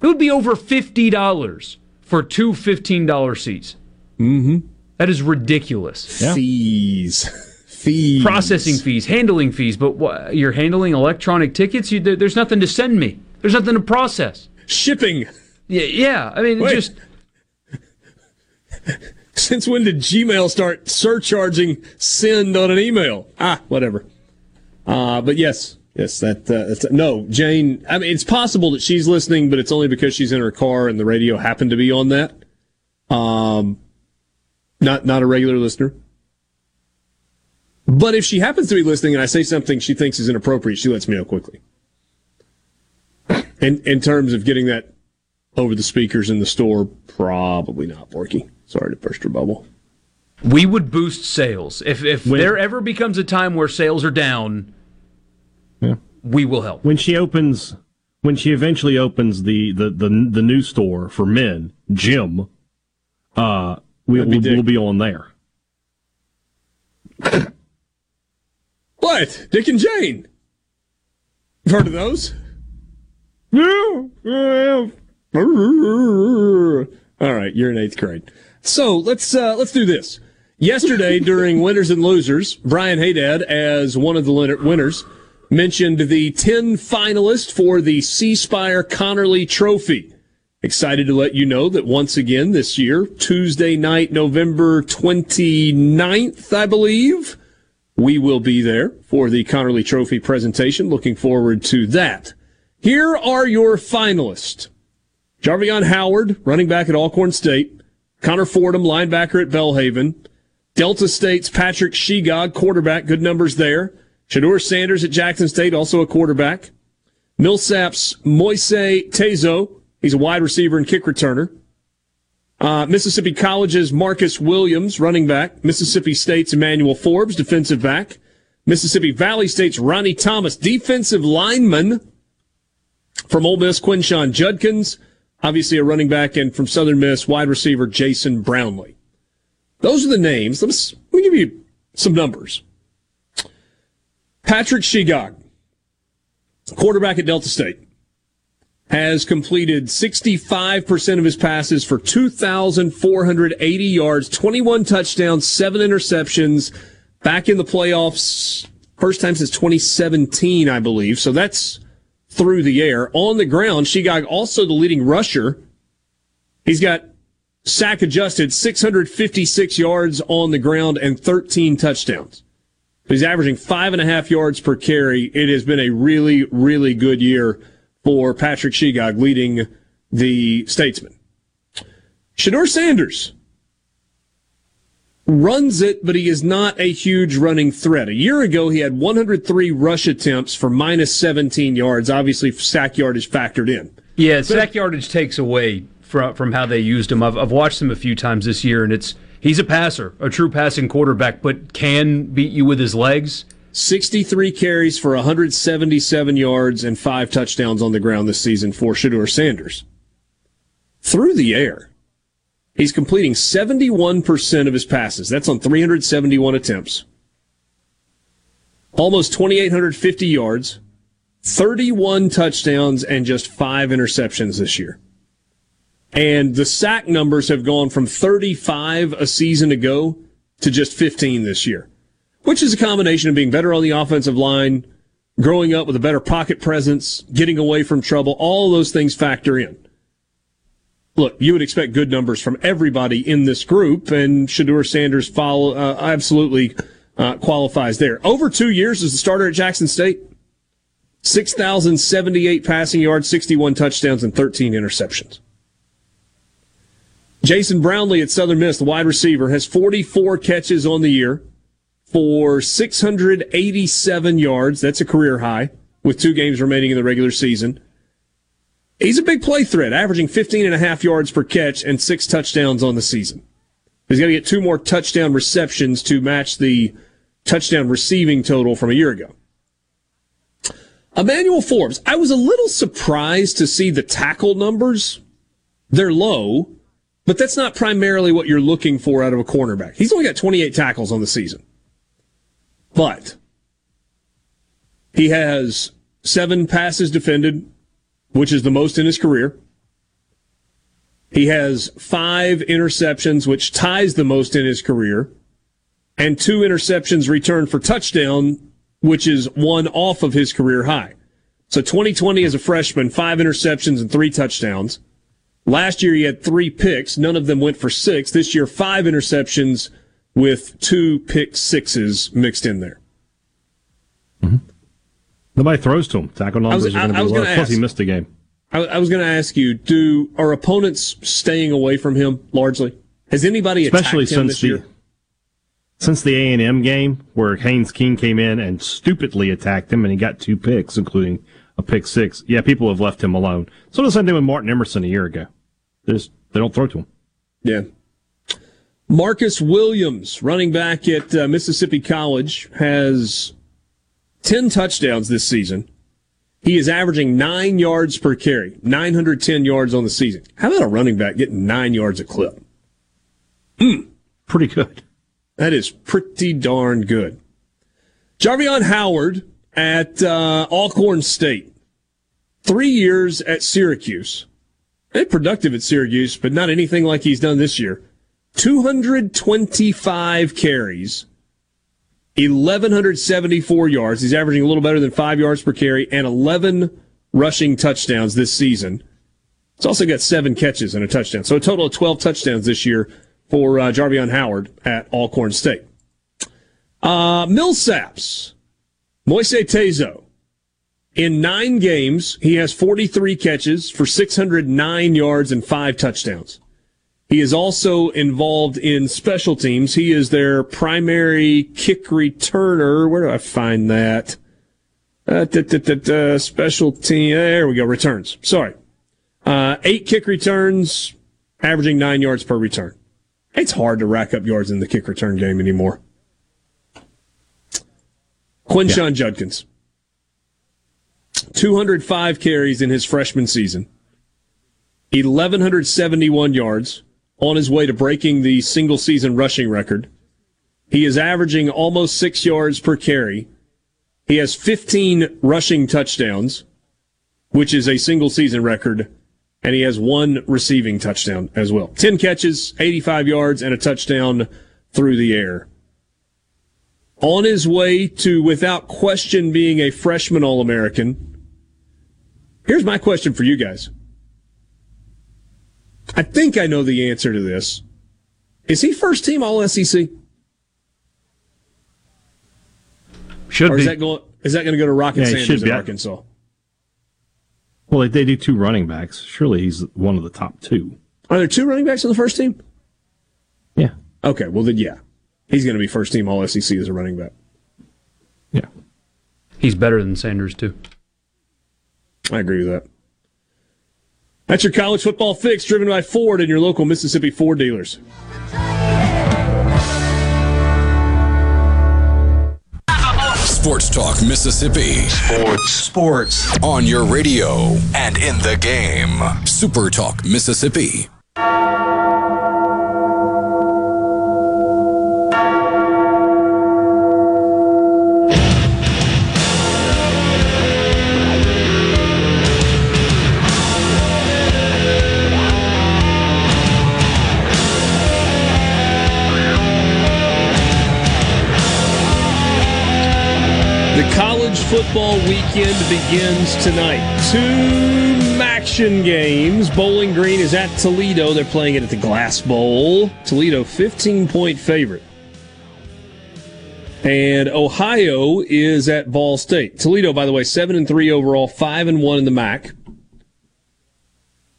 It would be over fifty dollars for two fifteen dollar seats. Mm-hmm. That is ridiculous. Fees, fees, processing fees, handling fees. But what, you're handling electronic tickets. You, there, there's nothing to send me. There's nothing to process. Shipping. Yeah, yeah. I mean, Wait. just Since when did Gmail start surcharging send on an email? Ah, whatever. Uh, but yes, yes, that uh, that's, no, Jane. I mean, it's possible that she's listening, but it's only because she's in her car and the radio happened to be on that. Um, not not a regular listener. But if she happens to be listening and I say something she thinks is inappropriate, she lets me know quickly. And in terms of getting that over the speakers in the store, probably not, Borky. Sorry to burst your bubble. we would boost sales if if When- there ever becomes a time where sales are down. Yeah. We will help. When she opens, when she eventually opens the the the, the new store for men, Jim, uh, we, be we'll, we'll be on there. What? Dick and Jane. You've heard of those? No. All right, you're in eighth grade. So let's uh, let's do this. Yesterday, during winners and losers, Brian Haydad, as one of the winners, mentioned the ten finalists for the C Spire Conerly Trophy. Excited to let you know that once again this year, Tuesday night, November 29th, I believe, we will be there for the Conerly Trophy presentation. Looking forward to that. Here are your finalists. Jarvion Howard, running back at Alcorn State. Connor Fordham, linebacker at Belhaven. Delta State's Patrick Shegog, quarterback, good numbers there. Shedeur Sanders at Jackson State, also a quarterback. Millsap's Moise Tezo, he's a wide receiver and kick returner. Uh, Mississippi College's Marcus Williams, running back. Mississippi State's Emmanuel Forbes, defensive back. Mississippi Valley State's Ronnie Thomas, defensive lineman. From Ole Miss, Quinshon Judkins, obviously a running back, and from Southern Miss, wide receiver Jason Brownlee. Those are the names. Let let me give you some numbers. Patrick Shegog, quarterback at Delta State, has completed 65% of his passes for 2,480 yards, 21 touchdowns, 7 interceptions, back in the playoffs, first time since 2017, I believe. So that's through the air. On the ground, Shegog also the leading rusher. He's got sack adjusted 656 yards on the ground and 13 touchdowns. He's averaging five and a half yards per carry. It has been a really, really good year for Patrick Shegog leading the Statesmen. Shedeur Sanders runs it, but he is not a huge running threat. A year ago, he had 103 rush attempts for minus 17 yards. Obviously, sack yardage factored in. Yeah, sack yardage takes away from from how they used him. I've, I've watched him a few times this year, and it's he's a passer, a true passing quarterback, but can beat you with his legs. 63 carries for 177 yards and five touchdowns on the ground this season for Shedeur Sanders. Through the air, he's completing 71% of his passes. That's on 371 attempts. Almost 2,850 yards, 31 touchdowns, and just five interceptions this year. And the sack numbers have gone from 35 a season ago to just 15 this year which is a combination of being better on the offensive line, growing up with a better pocket presence, getting away from trouble. All those things factor in. look, you would expect good numbers from everybody in this group, and Shedeur Sanders follow, uh, absolutely uh, qualifies there. Over two years as a starter at Jackson State, 6,078 passing yards, 61 touchdowns, and 13 interceptions. Jason Brownlee at Southern Miss, the wide receiver, has 44 catches on the year for 687 yards. That's a career high with two games remaining in the regular season. He's a big play threat, averaging 15 and a half yards per catch and six touchdowns on the season. He's got to get two more touchdown receptions to match the touchdown receiving total from a year ago. Emmanuel Forbes, I was a little surprised to see the tackle numbers. They're low, but that's not primarily what you're looking for out of a cornerback. He's only got 28 tackles on the season. But he has seven passes defended, which is the most in his career. He has five interceptions, which ties the most in his career, and two interceptions returned for touchdown, which is one off of his career high. So 2020 as a freshman, five interceptions and three touchdowns. Last year he had three picks. None of them went for six. This year, five interceptions with two pick sixes mixed in there. Mm-hmm. Nobody throws to him. Tackle I was- are going to be low. Plus, he ask. missed a game. I, I was going to ask you: Do are opponents staying away from him largely? Has anybody especially attacked him since this the year? since the A and M game where Haynes King came in and stupidly attacked him and he got two picks, including a pick six. Yeah, people have left him alone. So the same thing with Martin Emerson a year ago. They just they don't throw to him. Yeah. Marcus Williams, running back at uh, Mississippi College, has 10 touchdowns this season. He is averaging nine yards per carry, 910 yards on the season. How about a running back getting nine yards a clip? Hmm. Pretty good. That is pretty darn good. Jarveon Howard at uh, Alcorn State. Three years at Syracuse. Been productive at Syracuse, but not anything like he's done this year. 225 carries, 1,174 yards. He's averaging a little better than five yards per carry, and 11 rushing touchdowns this season. He's also got seven catches and a touchdown. So a total of 12 touchdowns this year for uh, Jarveon Howard at Alcorn State. Uh, Millsaps, Moise Tezo. In nine games, he has 43 catches for 609 yards and five touchdowns. He is also involved in special teams. He is their primary kick returner. Where do I find that? Uh, da, da, da, special team. There we go. Returns. Sorry. Uh, eight kick returns, averaging nine yards per return. It's hard to rack up yards in the kick return game anymore. Quinshon Judkins. 205 carries in his freshman season. 1,171 yards on his way to breaking the single season rushing record. He is averaging almost six yards per carry. He has 15 rushing touchdowns, which is a single season record, and he has one receiving touchdown as well. 10 catches, 85 yards, and a touchdown through the air. On his way to, without question, being a freshman All American. Here's my question for you guys. I think I know the answer to this. Is he first team All SEC? Should or be. is that going? Is that going to go to Rocket Yeah, Sanders in. Arkansas? Well, they, they do two running backs. Surely he's one of the top two. Are there two running backs on the first team? Yeah. Okay, well then, yeah, he's going to be first team All SEC as a running back. Yeah. He's better than Sanders too. I agree with that. That's your college football fix, driven by Ford and your local Mississippi Ford dealers. Sports Talk Mississippi. Sports. Sports. On your radio and in the game. Super Talk Mississippi. Football weekend begins tonight. Two action games. Bowling Green is at Toledo. They're playing it at the Glass Bowl. Toledo, 15 point favorite. And Ohio is at Ball State. Toledo, by the way, 7 and 3 overall, 5 and 1 in the MAC.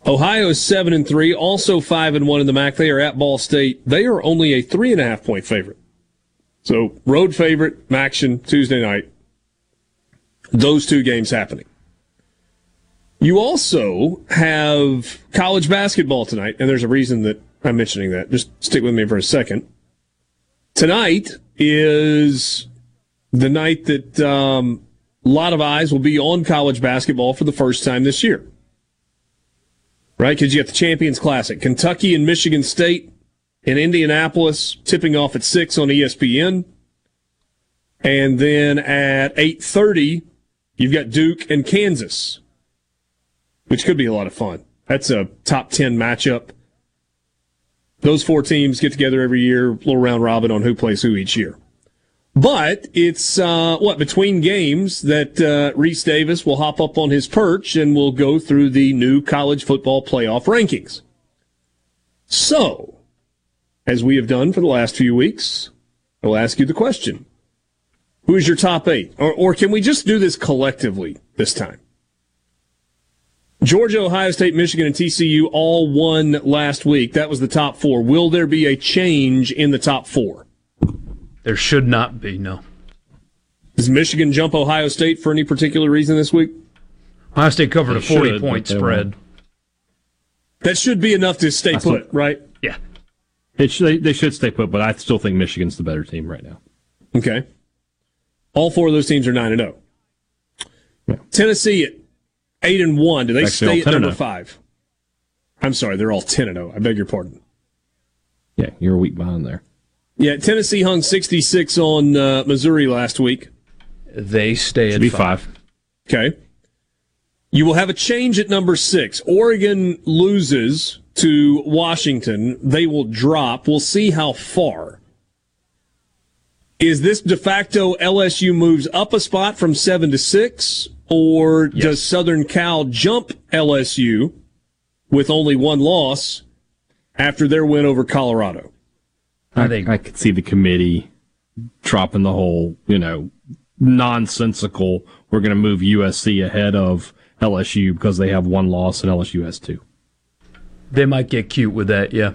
Ohio is 7 and 3, also 5 and 1 in the MAC. They are at Ball State. They are only a 3.5 point favorite. So, road favorite, action Tuesday night. Those two games happening. You also have college basketball tonight, and there's a reason that I'm mentioning that. Just stick with me for a second. Tonight is the night that um, a lot of eyes will be on college basketball for the first time this year. Right? Because you got the Champions Classic. Kentucky and Michigan State in Indianapolis tipping off at 6 on ESPN. And then at 8.30, you've got Duke and Kansas, which could be a lot of fun. That's a top 10 matchup. Those four teams get together every year, little round robin on who plays who each year. But it's uh, what between games that uh, Rece Davis will hop up on his perch and we'll go through the new college football playoff rankings. So, as we have done for the last few weeks, I'll ask you the question: Who is your top eight, or, or can we just do this collectively this time? Georgia, Ohio State, Michigan, and TCU all won last week. That was the top four. Will there be a change in the top four? There should not be, no. Does Michigan jump Ohio State for any particular reason this week? Ohio State covered They a 40 should, point spread. won't. That should be enough to stay That's put, what- right? Yeah. It should, they, they should stay put, but I still think Michigan's the better team right now. Okay. All four of those teams are nine and zero. Tennessee at eight and one. Do they Actually, stay at number five? I'm sorry, they're all ten and zero. I beg your pardon. Yeah, you're a week behind there. Yeah, Tennessee hung 66 on uh, Missouri last week. They stay Should at be five. five. Okay. You will have a change at number six. Oregon loses to Washington. They will drop. We'll see how far. Is this de facto LSU moves up a spot from seven to six, or does Southern Cal jump LSU with only one loss after their win over Colorado? I think I could see the committee dropping the whole, you know, nonsensical. We're going to move USC ahead of LSU because they have one loss and LSU has two. They might get cute with that, yeah.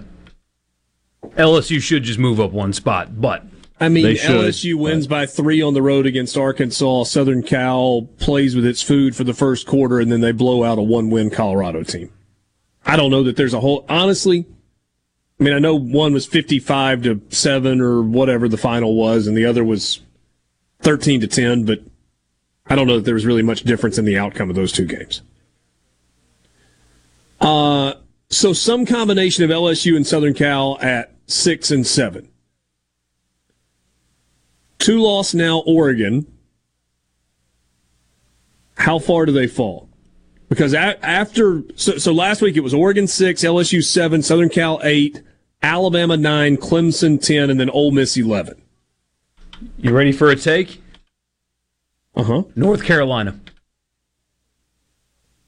LSU should just move up one spot, but I mean, LSU wins by three on the road against Arkansas. Southern Cal plays with its food for the first quarter, and then they blow out a one-win Colorado team. I don't know that there's a whole. Honestly, I mean, I know one was 55 to seven or whatever the final was, and the other was 13 to 10. But I don't know that there was really much difference in the outcome of those two games. Uh, so some combination of LSU and Southern Cal at six and seven. Two loss now, Oregon. How far do they fall? Because a- after, so, so last week it was Oregon six, LSU seven, Southern Cal eight, Alabama nine, Clemson ten, and then Ole Miss eleven. you ready for a take? Uh huh. North Carolina.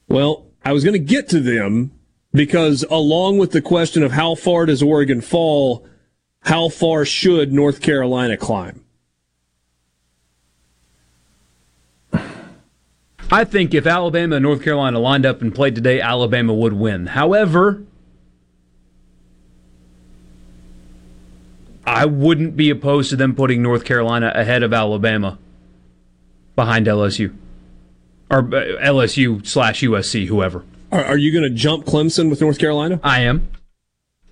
Well, I was going to get to them because along with the question of how far does Oregon fall, how far should North Carolina climb? I think if Alabama and North Carolina lined up and played today, Alabama would win. However, I wouldn't be opposed to them putting North Carolina ahead of Alabama behind LSU. Or uh, LSU slash USC, whoever. Are, are you going to jump Clemson with North Carolina? I am.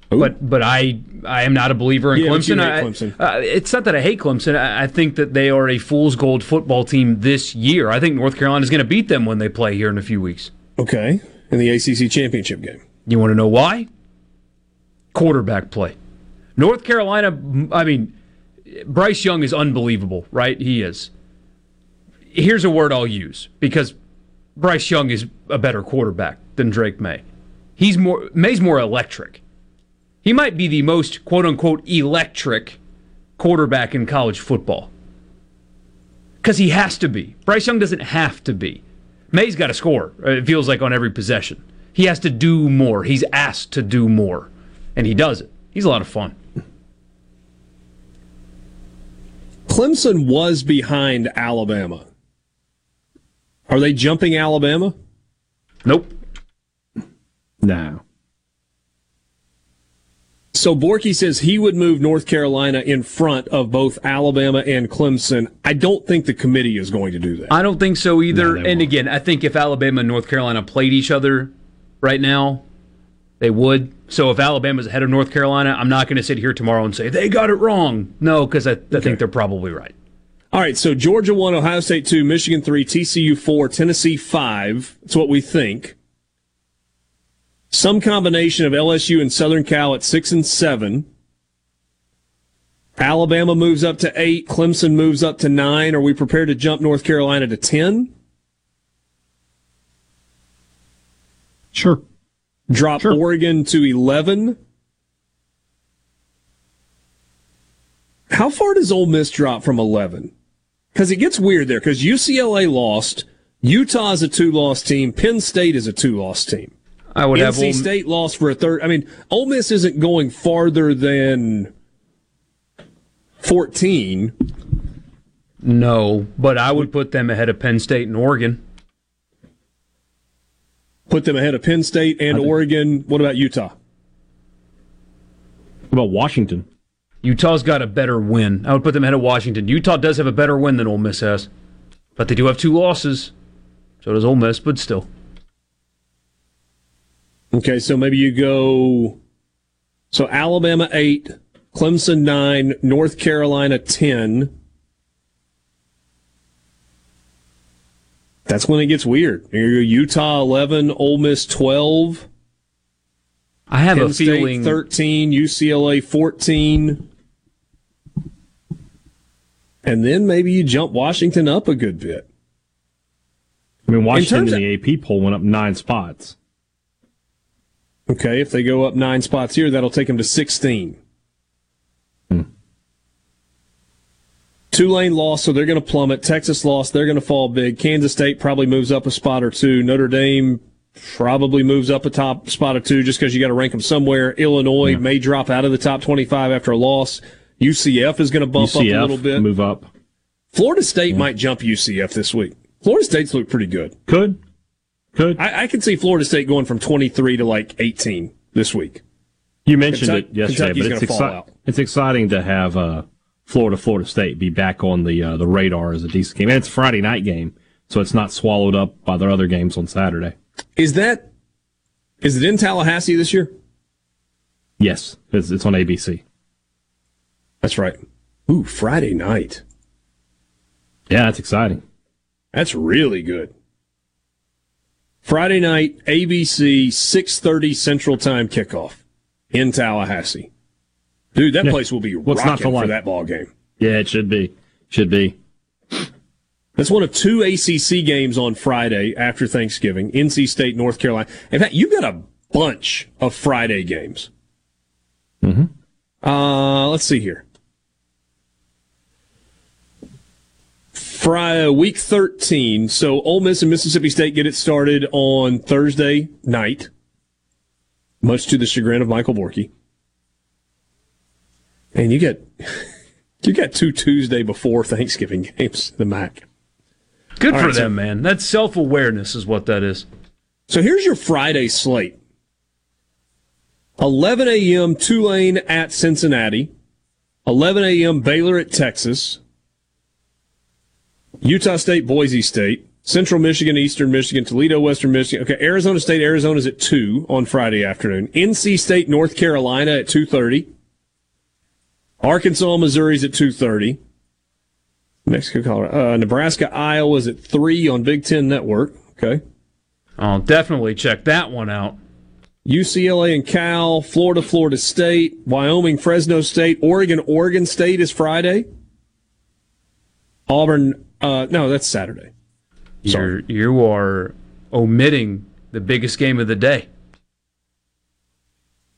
But but I I am not a believer in Yeah, Clemson. hate I- Clemson. uh, it's not that I hate Clemson. I, I think that they are a fool's gold football team this year. I think North Carolina is going to beat them when they play here in a few weeks. Okay, in the ACC championship game. You want to know why? Quarterback play. North Carolina. I mean, Bryce Young is unbelievable, right? He is. Here's a word I'll use because Bryce Young is a better quarterback than Drake Maye. He's more Maye's more electric. He might be the most quote unquote electric quarterback in college football. Because he has to be. Bryce Young doesn't have to be. Maye's got to score, uh, it feels like, on every possession. He has to do more. He's asked to do more, and he does it. He's a lot of fun. Clemson was behind Alabama. Are they jumping Alabama? Nope. No. So Borky says he would move North Carolina in front of both Alabama and Clemson. I don't think the committee is going to do that. I don't think so either. and again, I think if Alabama and North Carolina played each other right now, they would. So if Alabama's ahead of North Carolina, I'm not going to sit here tomorrow and say they got it wrong. No, because I, I think they're probably right. All right, so Georgia 1, Ohio State 2, Michigan 3, TCU 4, Tennessee 5. That's what we think. Some combination of LSU and Southern Cal at 6 and 7. Alabama moves up to 8, Clemson moves up to 9. Are we prepared to jump North Carolina to 10? Sure. Drop Oregon to 11. How far does Ole Miss drop from 11? Because it gets weird there, because UCLA lost, Utah is a two loss team, Penn State is a two loss team. I would NC have Ole- State lost for a third. I mean, Ole Miss isn't going farther than 14. No, but I would put them ahead of Penn State and Oregon. Put them ahead of Penn State and Oregon. What about Utah? What about Washington? Utah's got a better win. I would put them ahead of Washington. Utah does have a better win than Ole Miss has, but they do have two losses. So does Ole Miss, but still. Okay, so maybe you go. So Alabama 8, Clemson 9, North Carolina 10. That's when it gets weird. You go Utah 11, Ole Miss 12. I have Penn a State feeling 13, UCLA 14. And then maybe you jump Washington up a good bit. I mean, Washington terms in the AP poll went up nine spots. Okay, if they go up nine spots here, that'll take them to 16. Hmm. Tulane lost, so they're going to plummet. Texas lost, they're going to fall big. Kansas State probably moves up a spot or two. Notre Dame probably moves up a top spot or two just because you got to rank them somewhere. Illinois may drop out of the top 25 after a loss. UCF is going to bump up a little bit. Move up. Florida State might jump UCF this week. Florida State's look pretty good. Could. Could. I, I can see Florida State going from 23 to like 18 this week. You mentioned Kentucky- it yesterday, Kentucky's but it's, exci- it's exciting to have uh, Florida, Florida State be back on the uh, the radar as a decent game. And it's a Friday night game, so it's not swallowed up by their other games on Saturday. Is that is it in Tallahassee this year? Yes, it's, it's on ABC. That's right. Ooh, Friday night. Yeah, that's exciting. That's really good. Friday night, ABC, 6.30 Central Time kickoff in Tallahassee. Dude, that Yeah. place will be What's rocking not for like? that ball game. Yeah, it should be. Should be. That's one of two ACC games on Friday after Thanksgiving. NC State, North Carolina. In fact, you've got a bunch of Friday games. Mm-hmm. Uh, let's see here. Friday, week 13. So Ole Miss and Mississippi State get it started on Thursday night, much to the chagrin of Michael Borky. And you get you got two Tuesday before Thanksgiving games, the MAC. Good All for right, so- them, man. That's self awareness, is what that is. So here's your Friday slate. 11 a.m. Tulane at Cincinnati. 11 a.m. Baylor at Texas. Utah State, Boise State. Central Michigan, Eastern Michigan, Toledo, Western Michigan. Okay, Arizona State, Arizona's at 2 on Friday afternoon. NC State, North Carolina at 2.30. Arkansas, Missouri's at 2.30. Mexico, Colorado. Uh, Nebraska, Iowa's at 3 on Big Ten Network. Okay. I'll definitely check that one out. UCLA and Cal, Florida, Florida State, Wyoming, Fresno State, Oregon, Oregon State is Friday. Auburn, uh, no, that's Saturday. You're, you are omitting the biggest game of the day.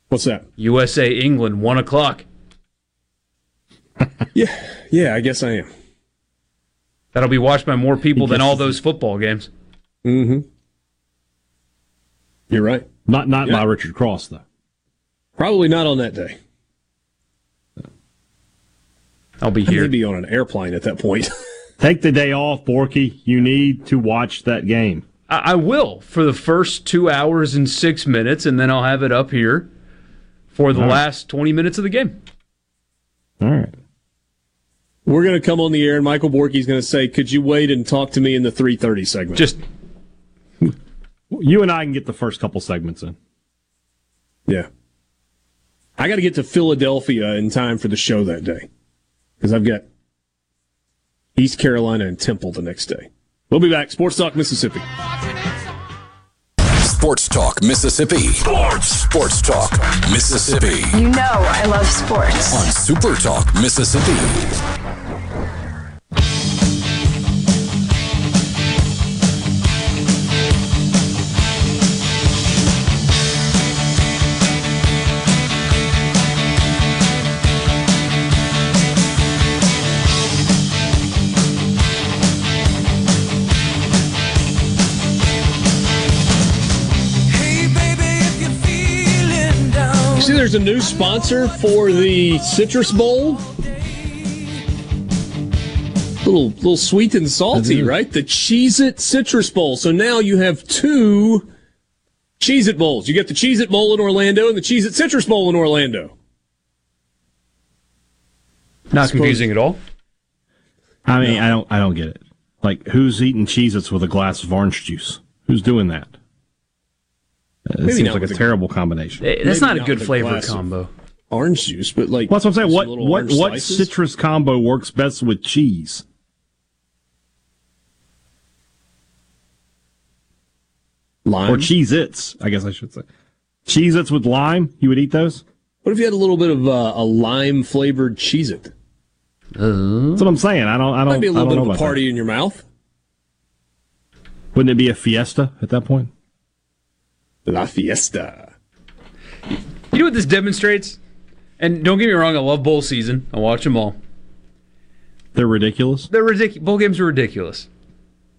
What's that? USA England, 1 o'clock. Yeah, yeah, I guess I am. That'll be watched by more people than all those football games. Mm-hmm. You're right. Not not Yeah. by Richard Cross though. Probably not on that day. I'll be here. I may here. be on an airplane at that point. Take the day off, Borky. You need to watch that game. I, I will for the first two hours and six minutes, and then I'll have it up here for the All right. last 20 minutes of the game. All right. We're going to come on the air, and Michael Borky's going to say, "Could you wait and talk to me in the 3:30 segment?" Just You and I can get the first couple segments in. yeah. I got to get to Philadelphia in time for the show that day because I've got East Carolina and Temple the next day. We'll be back. Sports Talk Mississippi. Sports Talk Mississippi. Sports. Sports Talk Mississippi. You know I love sports. On Super Talk Mississippi. There's a new sponsor for the Citrus Bowl. Little, little sweet and salty, mm-hmm. right? The Cheez It Citrus Bowl. So now you have two Cheez It Bowls. You get the Cheez It Bowl in Orlando and the Cheez It Citrus Bowl in Orlando. Not confusing at all. I mean, I don't I don't get it. Like who's eating Cheez-Its with a glass of orange juice? Who's doing that? Uh, It Maybe seems like a with a- terrible combination. Eh, That's Maybe not a good flavor combo. Orange juice, but like Well, that's what I'm saying. What what what slices? citrus combo works best with cheese? Lime? Or Cheez Its, I guess I should say. Cheez Its with lime? You would eat those? What if you had a little bit of uh, a lime flavored Cheez It? That's what I'm saying. I don't I don't Might be a I little bit of a about party in your mouth. Wouldn't it be a fiesta at that point? La Fiesta. You know what this demonstrates? And don't get me wrong, I love bowl season. I watch them all. They're ridiculous. They're ridiculous. Bowl games are ridiculous.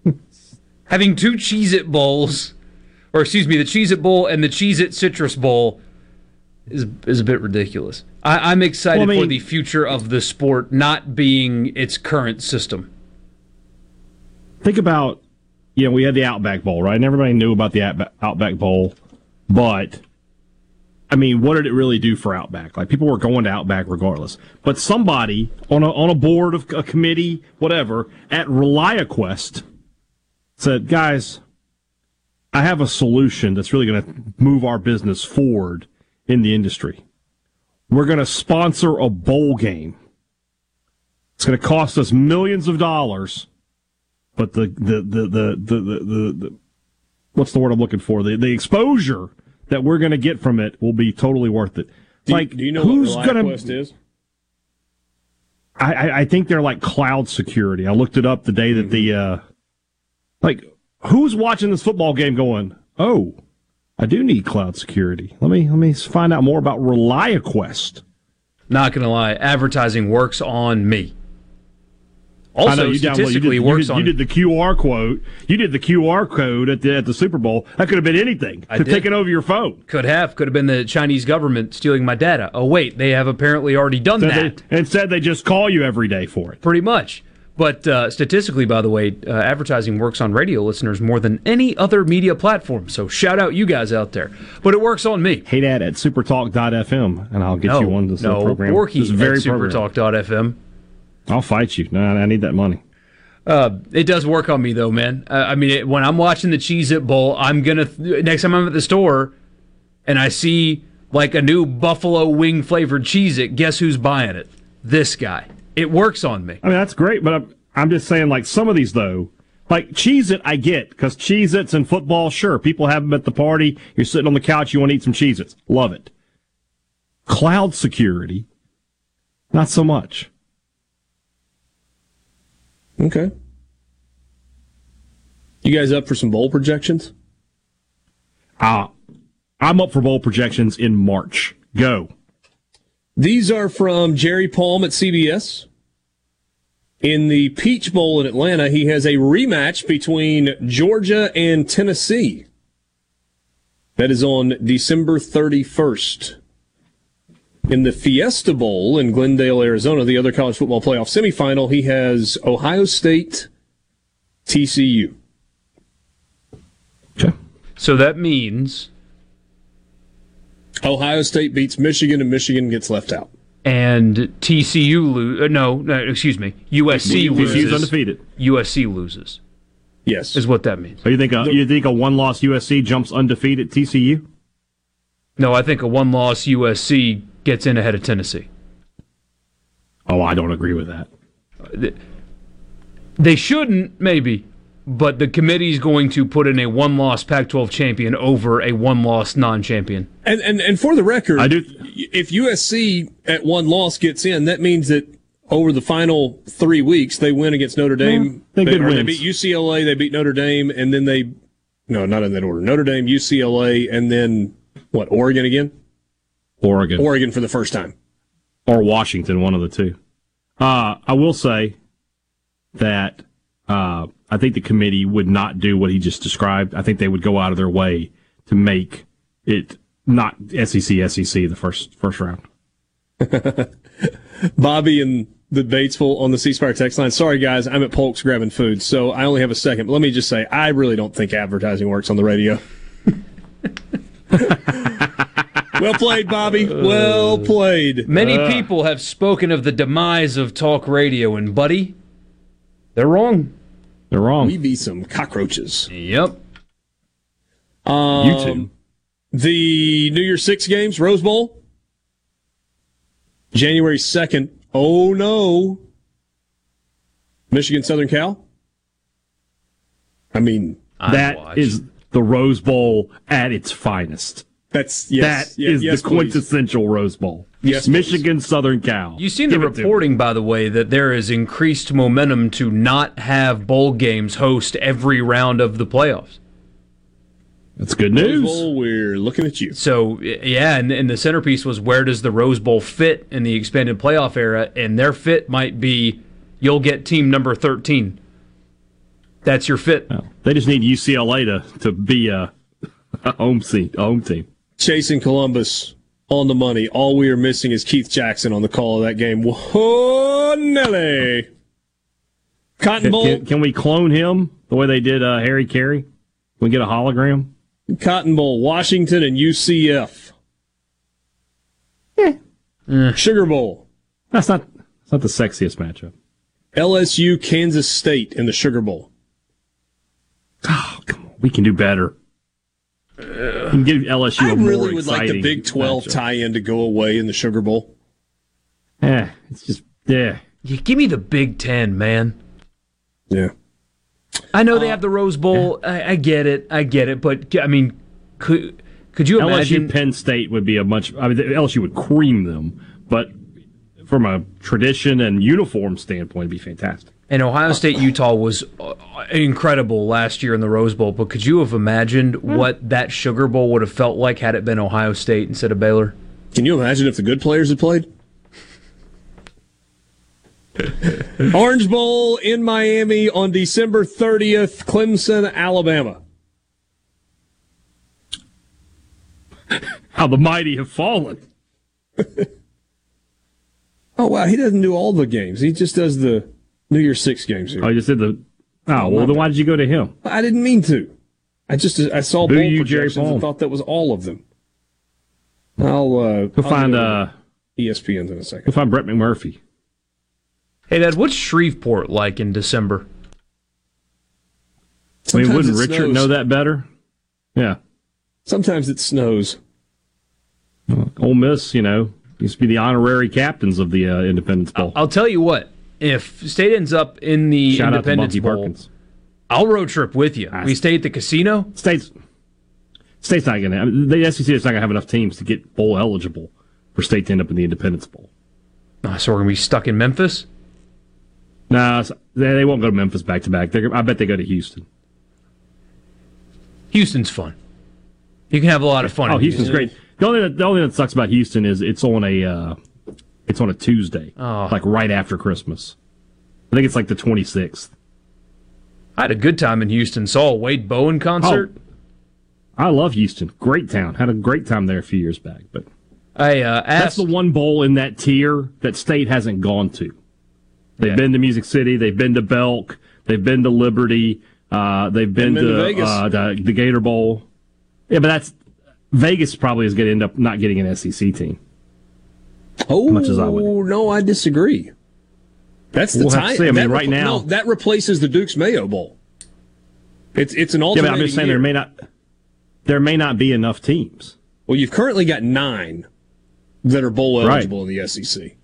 Having two Cheez It bowls, or excuse me, the Cheez It bowl and the Cheez It Citrus Bowl is, is a bit ridiculous. I, I'm excited Well, I for the future of the sport not being its current system. Think about, you know, we had the Outback Bowl, right? And everybody knew about the Outback- Bowl, but I mean, what did it really do for Outback? Like people were going to Outback regardless. But somebody on a on a board of a committee, whatever, at ReliaQuest said, "Guys, I have a solution that's really going to move our business forward in the industry. We're going to sponsor a bowl game. It's going to cost us millions of dollars." But the the the the the, the, the, the what's the word I'm looking for? The the exposure that we're going to get from it will be totally worth it. Do, like do you know who's what gonna? ReliaQuest is? I, I I think they're like cloud security. I looked it up the day that the uh, like who's watching this football game going? Oh, I do need cloud security. Let me let me find out more about ReliaQuest. Not gonna lie, advertising works on me. Also, you download- you did- statistically, you works did, on. You did the QR quote. You did the QR code at the at the Super Bowl. That could have been anything. I to did. take it over your phone. Could have, could have been the Chinese government stealing my data. Oh wait, they have apparently already done Instead that. they, instead, they just call you every day for it. Pretty much. But uh, statistically, by the way, uh, advertising works on radio listeners more than any other media platform. So shout out you guys out there. But it works on me. Hey, Dad, at supertalk.fm, and I'll get no, you on this no, program. Borky this very at program. supertalk.fm. I'll fight you. No, I need that money. Uh, it does work on me though, man. Uh, I mean, it, when I'm watching the Cheez It Bowl, I'm gonna th- next time I'm at the store and I see like a new buffalo wing flavored Cheez It. Guess who's buying it? This guy. It works on me. I mean, that's great, but I'm, I'm just saying, like, some of these, though, like Cheez It, I get, because Cheez Its and football, sure, people have them at the party. You're sitting on the couch, you want to eat some Cheez Its. Love it. Cloud security, not so much. Okay. You guys up for some bowl projections? Uh, I'm up for bowl projections in March. Go. These are from Jerry Palm at CBS. In the Peach Bowl in Atlanta, he has a rematch between Georgia and Tennessee. That is on December 31st. In the Fiesta Bowl in Glendale, Arizona, the other college football playoff semifinal, he has Ohio State, TCU. Okay. So that means Ohio State beats Michigan, and Michigan gets left out. and TCU lose. Uh, no, no, excuse me. USC TCU's loses. undefeated. USC loses. Yes, is what that means. So you think a, you think a one loss USC jumps undefeated TCU? No, I think a one-loss USC gets in ahead of Tennessee. Oh, I don't agree with that. They shouldn't, maybe, but the committee's going to put in a one-loss Pac-12 champion over a one-loss non-champion. And, and and for the record, I do. If USC at one loss gets in, that means that over the final three weeks they win against Notre Dame. they good or they beat UCLA, they beat Notre Dame, and then they no, not in that order. Notre Dame, UCLA, and then what? Oregon again? Oregon. Oregon for the first time. or Washington, one of the two. Uh, I will say that uh, I think the committee would not do what he just described. I think they would go out of their way to make it not SEC SEC the first first round. Bobby and the Batesville on the C Spire text line. Sorry, guys, I'm at Polk's grabbing food, so I only have a second. But let me just say, I really don't think advertising works on the radio. well played, Bobby. Well played. Many Uh, people have spoken of the demise of talk radio, and buddy, they're wrong. They're wrong. We be some cockroaches. Yep. Um, You two. The New Year's Six games, Rose Bowl, January 2nd. Oh no. Michigan Southern Cal? I mean, That is the Rose Bowl at its finest. That's yes, That ye- is yes, the please. quintessential Rose Bowl. Yes, Michigan Southern Cal. You've seen the Give it to 'em. reporting, by the way, that there is increased momentum to not have bowl games host every round of the playoffs. That's good Rose news. Bowl, we're looking at you. So yeah, and, and the centerpiece was where does the Rose Bowl fit in the expanded playoff era? And their fit might be you'll get team number thirteen. That's your fit. They just need UCLA to, to be a, a home seat, a home team. Chasing Columbus on the money. All we are missing is Keith Jackson on the call of that game. Whoa, Nelly. Cotton Bowl. can, can we clone him the way they did uh, Harry Caray? Can we get a hologram? Cotton Bowl, Washington and UCF. Eh. Eh. Sugar Bowl, That's not that's not the sexiest matchup. LSU, Kansas State in the Sugar Bowl. Oh, come on. We can do better. We can give LSU I a more really would like the Big 12 matchup. tie-in to go away in the Sugar Bowl. Yeah, it's just yeah. You give me the Big Ten, man. Yeah. I know they uh, have the Rose Bowl. I, I get it. I get it. But I mean, could could you imagine? LSU Penn State would be a much. I mean, LSU would cream them, but from a tradition and uniform standpoint, it'd be fantastic. And Ohio State Utah was uh, incredible last year in the Rose Bowl. But could you have imagined Hmm. what that Sugar Bowl would have felt like had it been Ohio State instead of Baylor? Can you imagine if the good players had played? Orange Bowl in Miami on December 30th, Clemson, Alabama. How the mighty have fallen. Oh, wow. He doesn't do all the games. He just does the New Year's Six games here. Oh, you just did the. Oh, Oh, well, then why did you go to him? I didn't mean to. I just I saw Boo bowl you, Jerry projections Palm. and thought that was all of them. I'll uh, Go I'll find go uh, to ESPN's in a second. go find Brett McMurphy. Hey, Dad, what's Shreveport like in December? I mean, wouldn't Richard snows. know that better? Yeah, Sometimes it snows. Ole Miss, you know, used to be the honorary captains of the uh, Independence Bowl. I'll tell you what. If State ends up in the Shout out to Independence Bowl, Perkins. I'll road trip with you. We stay at the casino. State's State's not going to. I mean, the SEC is not going to have enough teams to get bowl eligible for State to end up in the Independence Bowl. Oh, so we're gonna be stuck in Memphis. Nah, s- they they won't go to Memphis back to back. I bet they go to Houston. Houston's fun. You can have a lot of fun. Oh, in Houston's Houston. great. The only the only thing that sucks about Houston is it's on a uh, it's on a Tuesday, Oh. like right after Christmas. I think it's like the twenty sixth. I had a good time in Houston. Saw a Wade Bowen concert. I love Houston. Great town. Had a great time there a few years back. But I uh, that's the one bowl in that tier that State hasn't gone to. They've Yeah. been to Music City. They've been to Belk. They've been to Liberty. Uh, they've been, been to, to Uh, the, the Gator Bowl. Yeah, but that's Vegas probably is going to end up not getting an SEC team. Oh, much as I would. no, I disagree. That's the We'll time. I mean, that right now- no, that replaces the Duke's Mayo Bowl. It's it's an Yeah, alternate. but I'm just saying there may not there may not be enough teams. Well, you've currently got nine that are bowl Right. eligible in the SEC.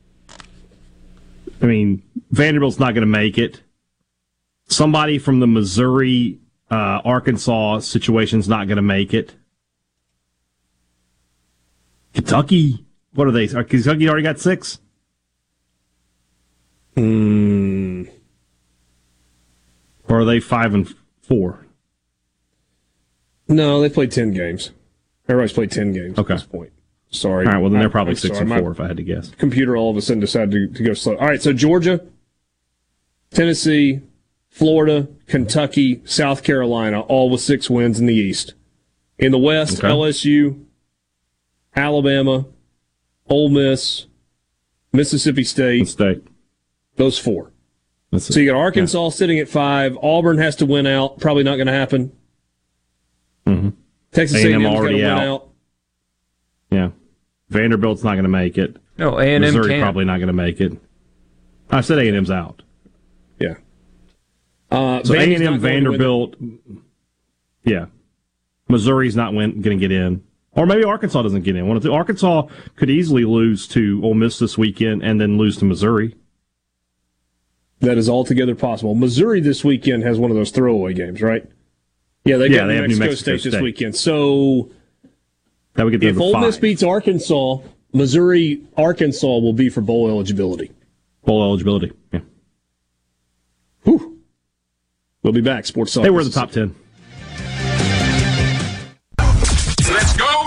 I mean, Vanderbilt's not going to make it. Somebody from the Missouri, uh, Arkansas situation's not going to make it. Kentucky, what are they? Are Kentucky already got six? Hmm. Or are they five and four? No, they played ten games. Everybody's played ten games Okay. at this point. Sorry. All right, well then they're probably I'm six sorry. and My four if I had to guess. Computer all of a sudden decided to, to go slow. All right, so Georgia, Tennessee, Florida, Kentucky, South Carolina, all with six wins in the East. In the West, Okay. LSU, Alabama, Ole Miss, Mississippi State. State. Those four. That's So you got Arkansas sitting at five. Auburn has to win out. Probably not going to happen. Mhm. Texas A&M A&M's to already win out. out. Yeah. Vanderbilt's not going to make it. No, A&M Missouri can't. probably not going to make it. I said A&M's out. Yeah. Uh, So Vandy's A&M, not going to win the- Vanderbilt, yeah. Missouri's not going to get in, or maybe Arkansas doesn't get in. One of the, Arkansas could easily lose to Ole Miss this weekend and then lose to Missouri. That is altogether possible. Missouri this weekend has one of those throwaway games, right? Yeah, they Yeah, got they New, have New Mexico Mexico State, this weekend. So That would get them if Ole. Miss beats Arkansas, Missouri, Arkansas will be for bowl eligibility. bowl eligibility. Yeah. We'll be back. Sports Talk. They were the top ten.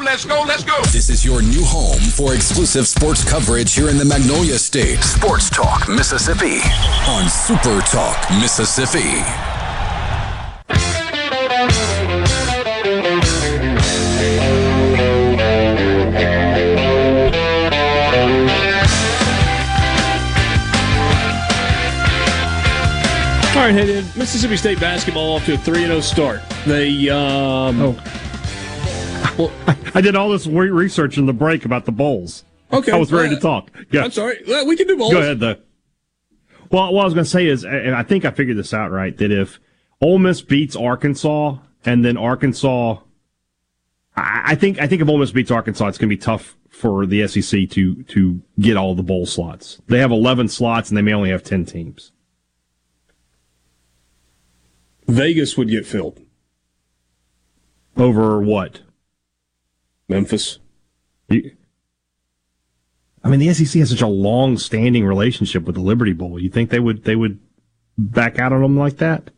Let's go, let's go. This is your new home for exclusive sports coverage here in the Magnolia State. Sports Talk Mississippi on Super Talk Mississippi. All right, headed Mississippi State basketball off to a 3 0 start. They, um, oh. I did all this research in the break about the bowls. Okay. I was ready Uh, to talk. Yeah. I'm sorry. Well, we can do bowls. Go ahead, though. Well, what I was going to say is, and I think I figured this out right, that if Ole Miss beats Arkansas and then Arkansas, I I think I think if Ole Miss beats Arkansas, it's going to be tough for the SEC to to get all the bowl slots. They have 11 slots and they may only have 10 teams. Vegas would get filled. Over what? Memphis. You, I mean, the SEC has such a long-standing relationship with the Liberty Bowl. You think they would they would back out on them like that?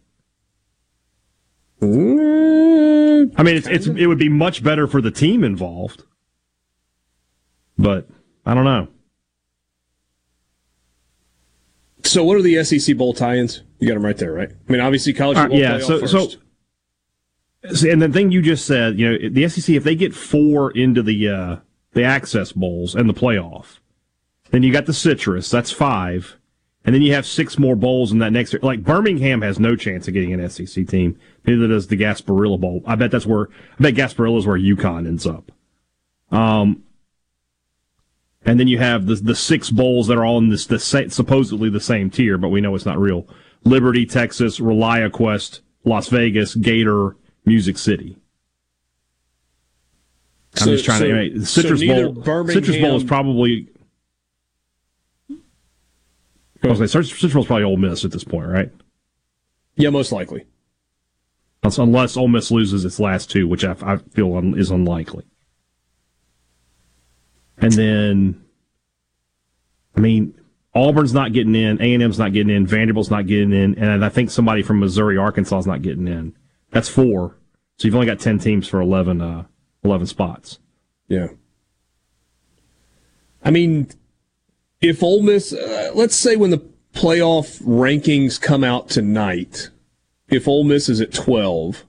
Mm. I mean, it's, it's it would be much better for the team involved, but I don't know. So, what are the SEC bowl tie-ins? You got them right there, right? I mean, obviously, college uh, football right, yeah, so- first. so- and the thing you just said, you know, the SEC if they get four into the uh, the access bowls and the playoff, then you got the citrus. That's five, and then you have six more bowls in that next. Like Birmingham has no chance of getting an SEC team. Neither does the Gasparilla Bowl. I bet that's where I bet Gasparilla is where UConn ends up. Um, and then you have the the six bowls that are all in this the supposedly the same tier, but we know it's not real. Liberty, Texas, ReliaQuest, Las Vegas, Gator, Music City. I'm So- just trying so- to. So Citrus neither Bowl. Citrus Bowl is Birmingham- probably. I was say, Citrus Bowl is probably Ole Miss at this point, right? Yeah, most likely. Unless- Ole Miss loses its last two, which I, I feel un, is unlikely. And then, I mean, Auburn's not getting in, A and M's not getting in, Vanderbilt's not getting in, and I think somebody from Missouri, Arkansas is not getting in. That's four. So you've only got ten teams for 11, uh, 11 spots. Yeah. I mean, if Ole Miss, uh, let's say when the playoff rankings come out tonight, if Ole Miss is at 12,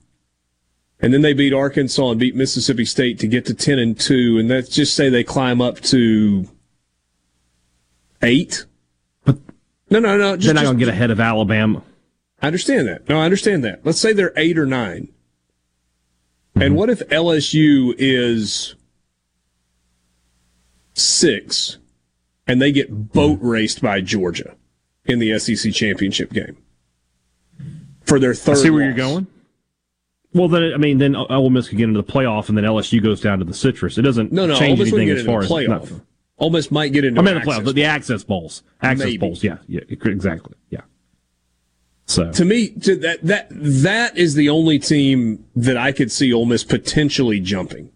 and then they beat Arkansas and beat Mississippi State to get to ten and two, and let's just say they climb up to eight. But no, no, no. Just, they're not going to get ahead of Alabama. I understand that. No, I understand that. Let's say they're eight or 9 And mm-hmm. what if LSU is six and they get boat mm-hmm. raced by Georgia in the SEC championship game for their I see where loss? you're going. Well, then I mean, then Ole Miss could get into the playoff, and then LSU goes down to the citrus. It doesn't No, no. Ole change Miss anything get as into far the as playoff. no. Ole Miss might get into. I mean, the access playoff, the access bowls, access Maybe. bowls. Yeah, yeah, exactly. So To me, to that that that is the only team that I could see Ole Miss potentially jumping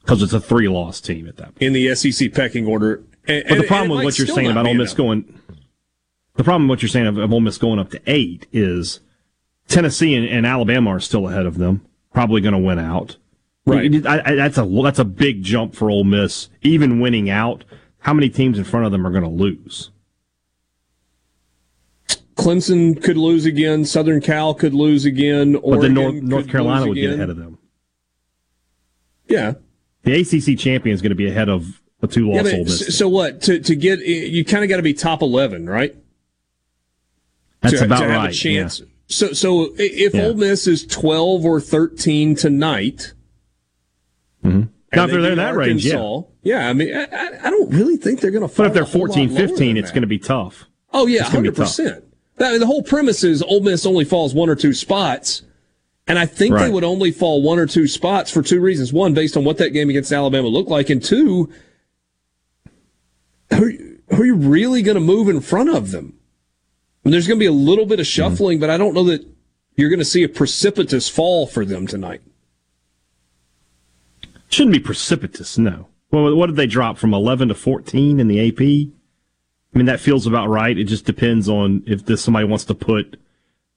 because it's a three-loss team at that. point. in the SEC pecking order. And, But the problem with what you're saying about Ole Miss going, the problem with what you're saying of, of Ole Miss going up to eight is Tennessee and, and Alabama are still ahead of them, probably going to win out. Right. I, I, that's a that's a big jump for Ole Miss, even winning out. How many teams in front of them are going to lose? Clemson could lose again. Southern Cal could lose again. But Oregon then North, North Carolina would get ahead of them. Yeah. The ACC champion is going to be ahead of a two-loss Yeah, but Ole Miss. so what? To to get you kind of got to be top eleven, right? That's to, about to right. Chance. So so if Yeah. Ole Miss is twelve or thirteen tonight, mm-hmm. Yeah. Now, if they they're in that range, yeah. Yeah. I mean, I, I- don't really think they're going to. But if they're 14, 15, it's going to be tough. Oh yeah, It's gonna hundred percent. The whole premise is Ole Miss only falls one or two spots, and I think they would only fall one or two spots for two reasons: one, based on what that game against Alabama looked like, and two, who, who are you really going to move in front of them? And there's going to be a little bit of mm-hmm. shuffling, but I don't know that you're going to see a precipitous fall for them tonight. Shouldn't be precipitous, no. Well, what did they drop from 11 to 14 in the AP? I mean, that feels about right. It just depends on if this somebody wants to put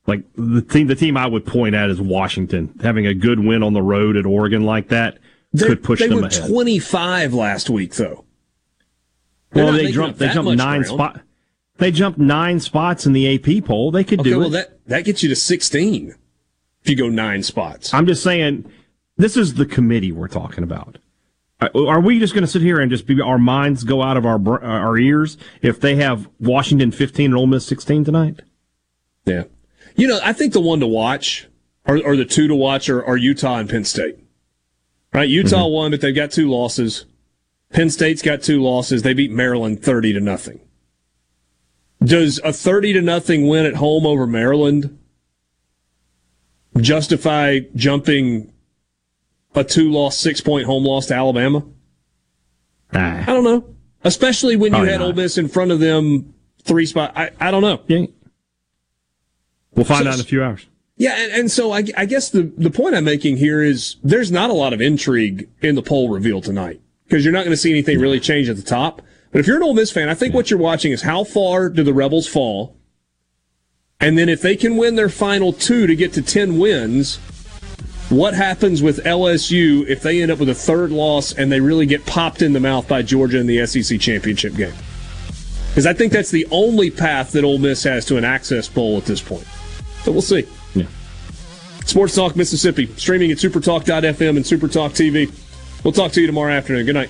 like the team. The team I would point at is Washington having a good win on the road at Oregon like that They, could push they them were ahead. 25 last week, though. They're well, they jumped. They jumped nine spots. They jumped nine spots in the AP poll. They could Okay, do well it. that that gets you to 16 if you go nine spots. I'm just saying, this is the committee we're talking about. Uh, Are we just going to sit here and just be our minds go out of our uh, our ears if they have Washington 15 and Ole Miss 16 tonight? Yeah. You know, I think the one to watch, or, or the two to watch, are, are Utah and Penn State. Right? Utah won, but they've got two losses. Penn State's got two losses. They beat Maryland 30 to nothing. Does a 30 to nothing win at home over Maryland justify jumping a two loss, six point home loss to Alabama? I don't know. Especially when you had not. Ole Miss in front of them three spot. I, I don't know. We'll find So- out in a few hours. Yeah, and, and so I, I guess the, the point I'm making here is there's not a lot of intrigue in the poll reveal tonight because you're not going to see anything really change at the top. But if you're an Ole Miss fan, I think what you're watching is how far do the Rebels fall, and then if they can win their final two to get to ten wins, what happens with LSU if they end up with a third loss and they really get popped in the mouth by Georgia in the SEC championship game? Because I think that's the only path that Ole Miss has to an access bowl at this point. So we'll see. Yeah. Sports Talk Mississippi, streaming at supertalk.fm and supertalk TV. We'll talk to you tomorrow afternoon. Good night.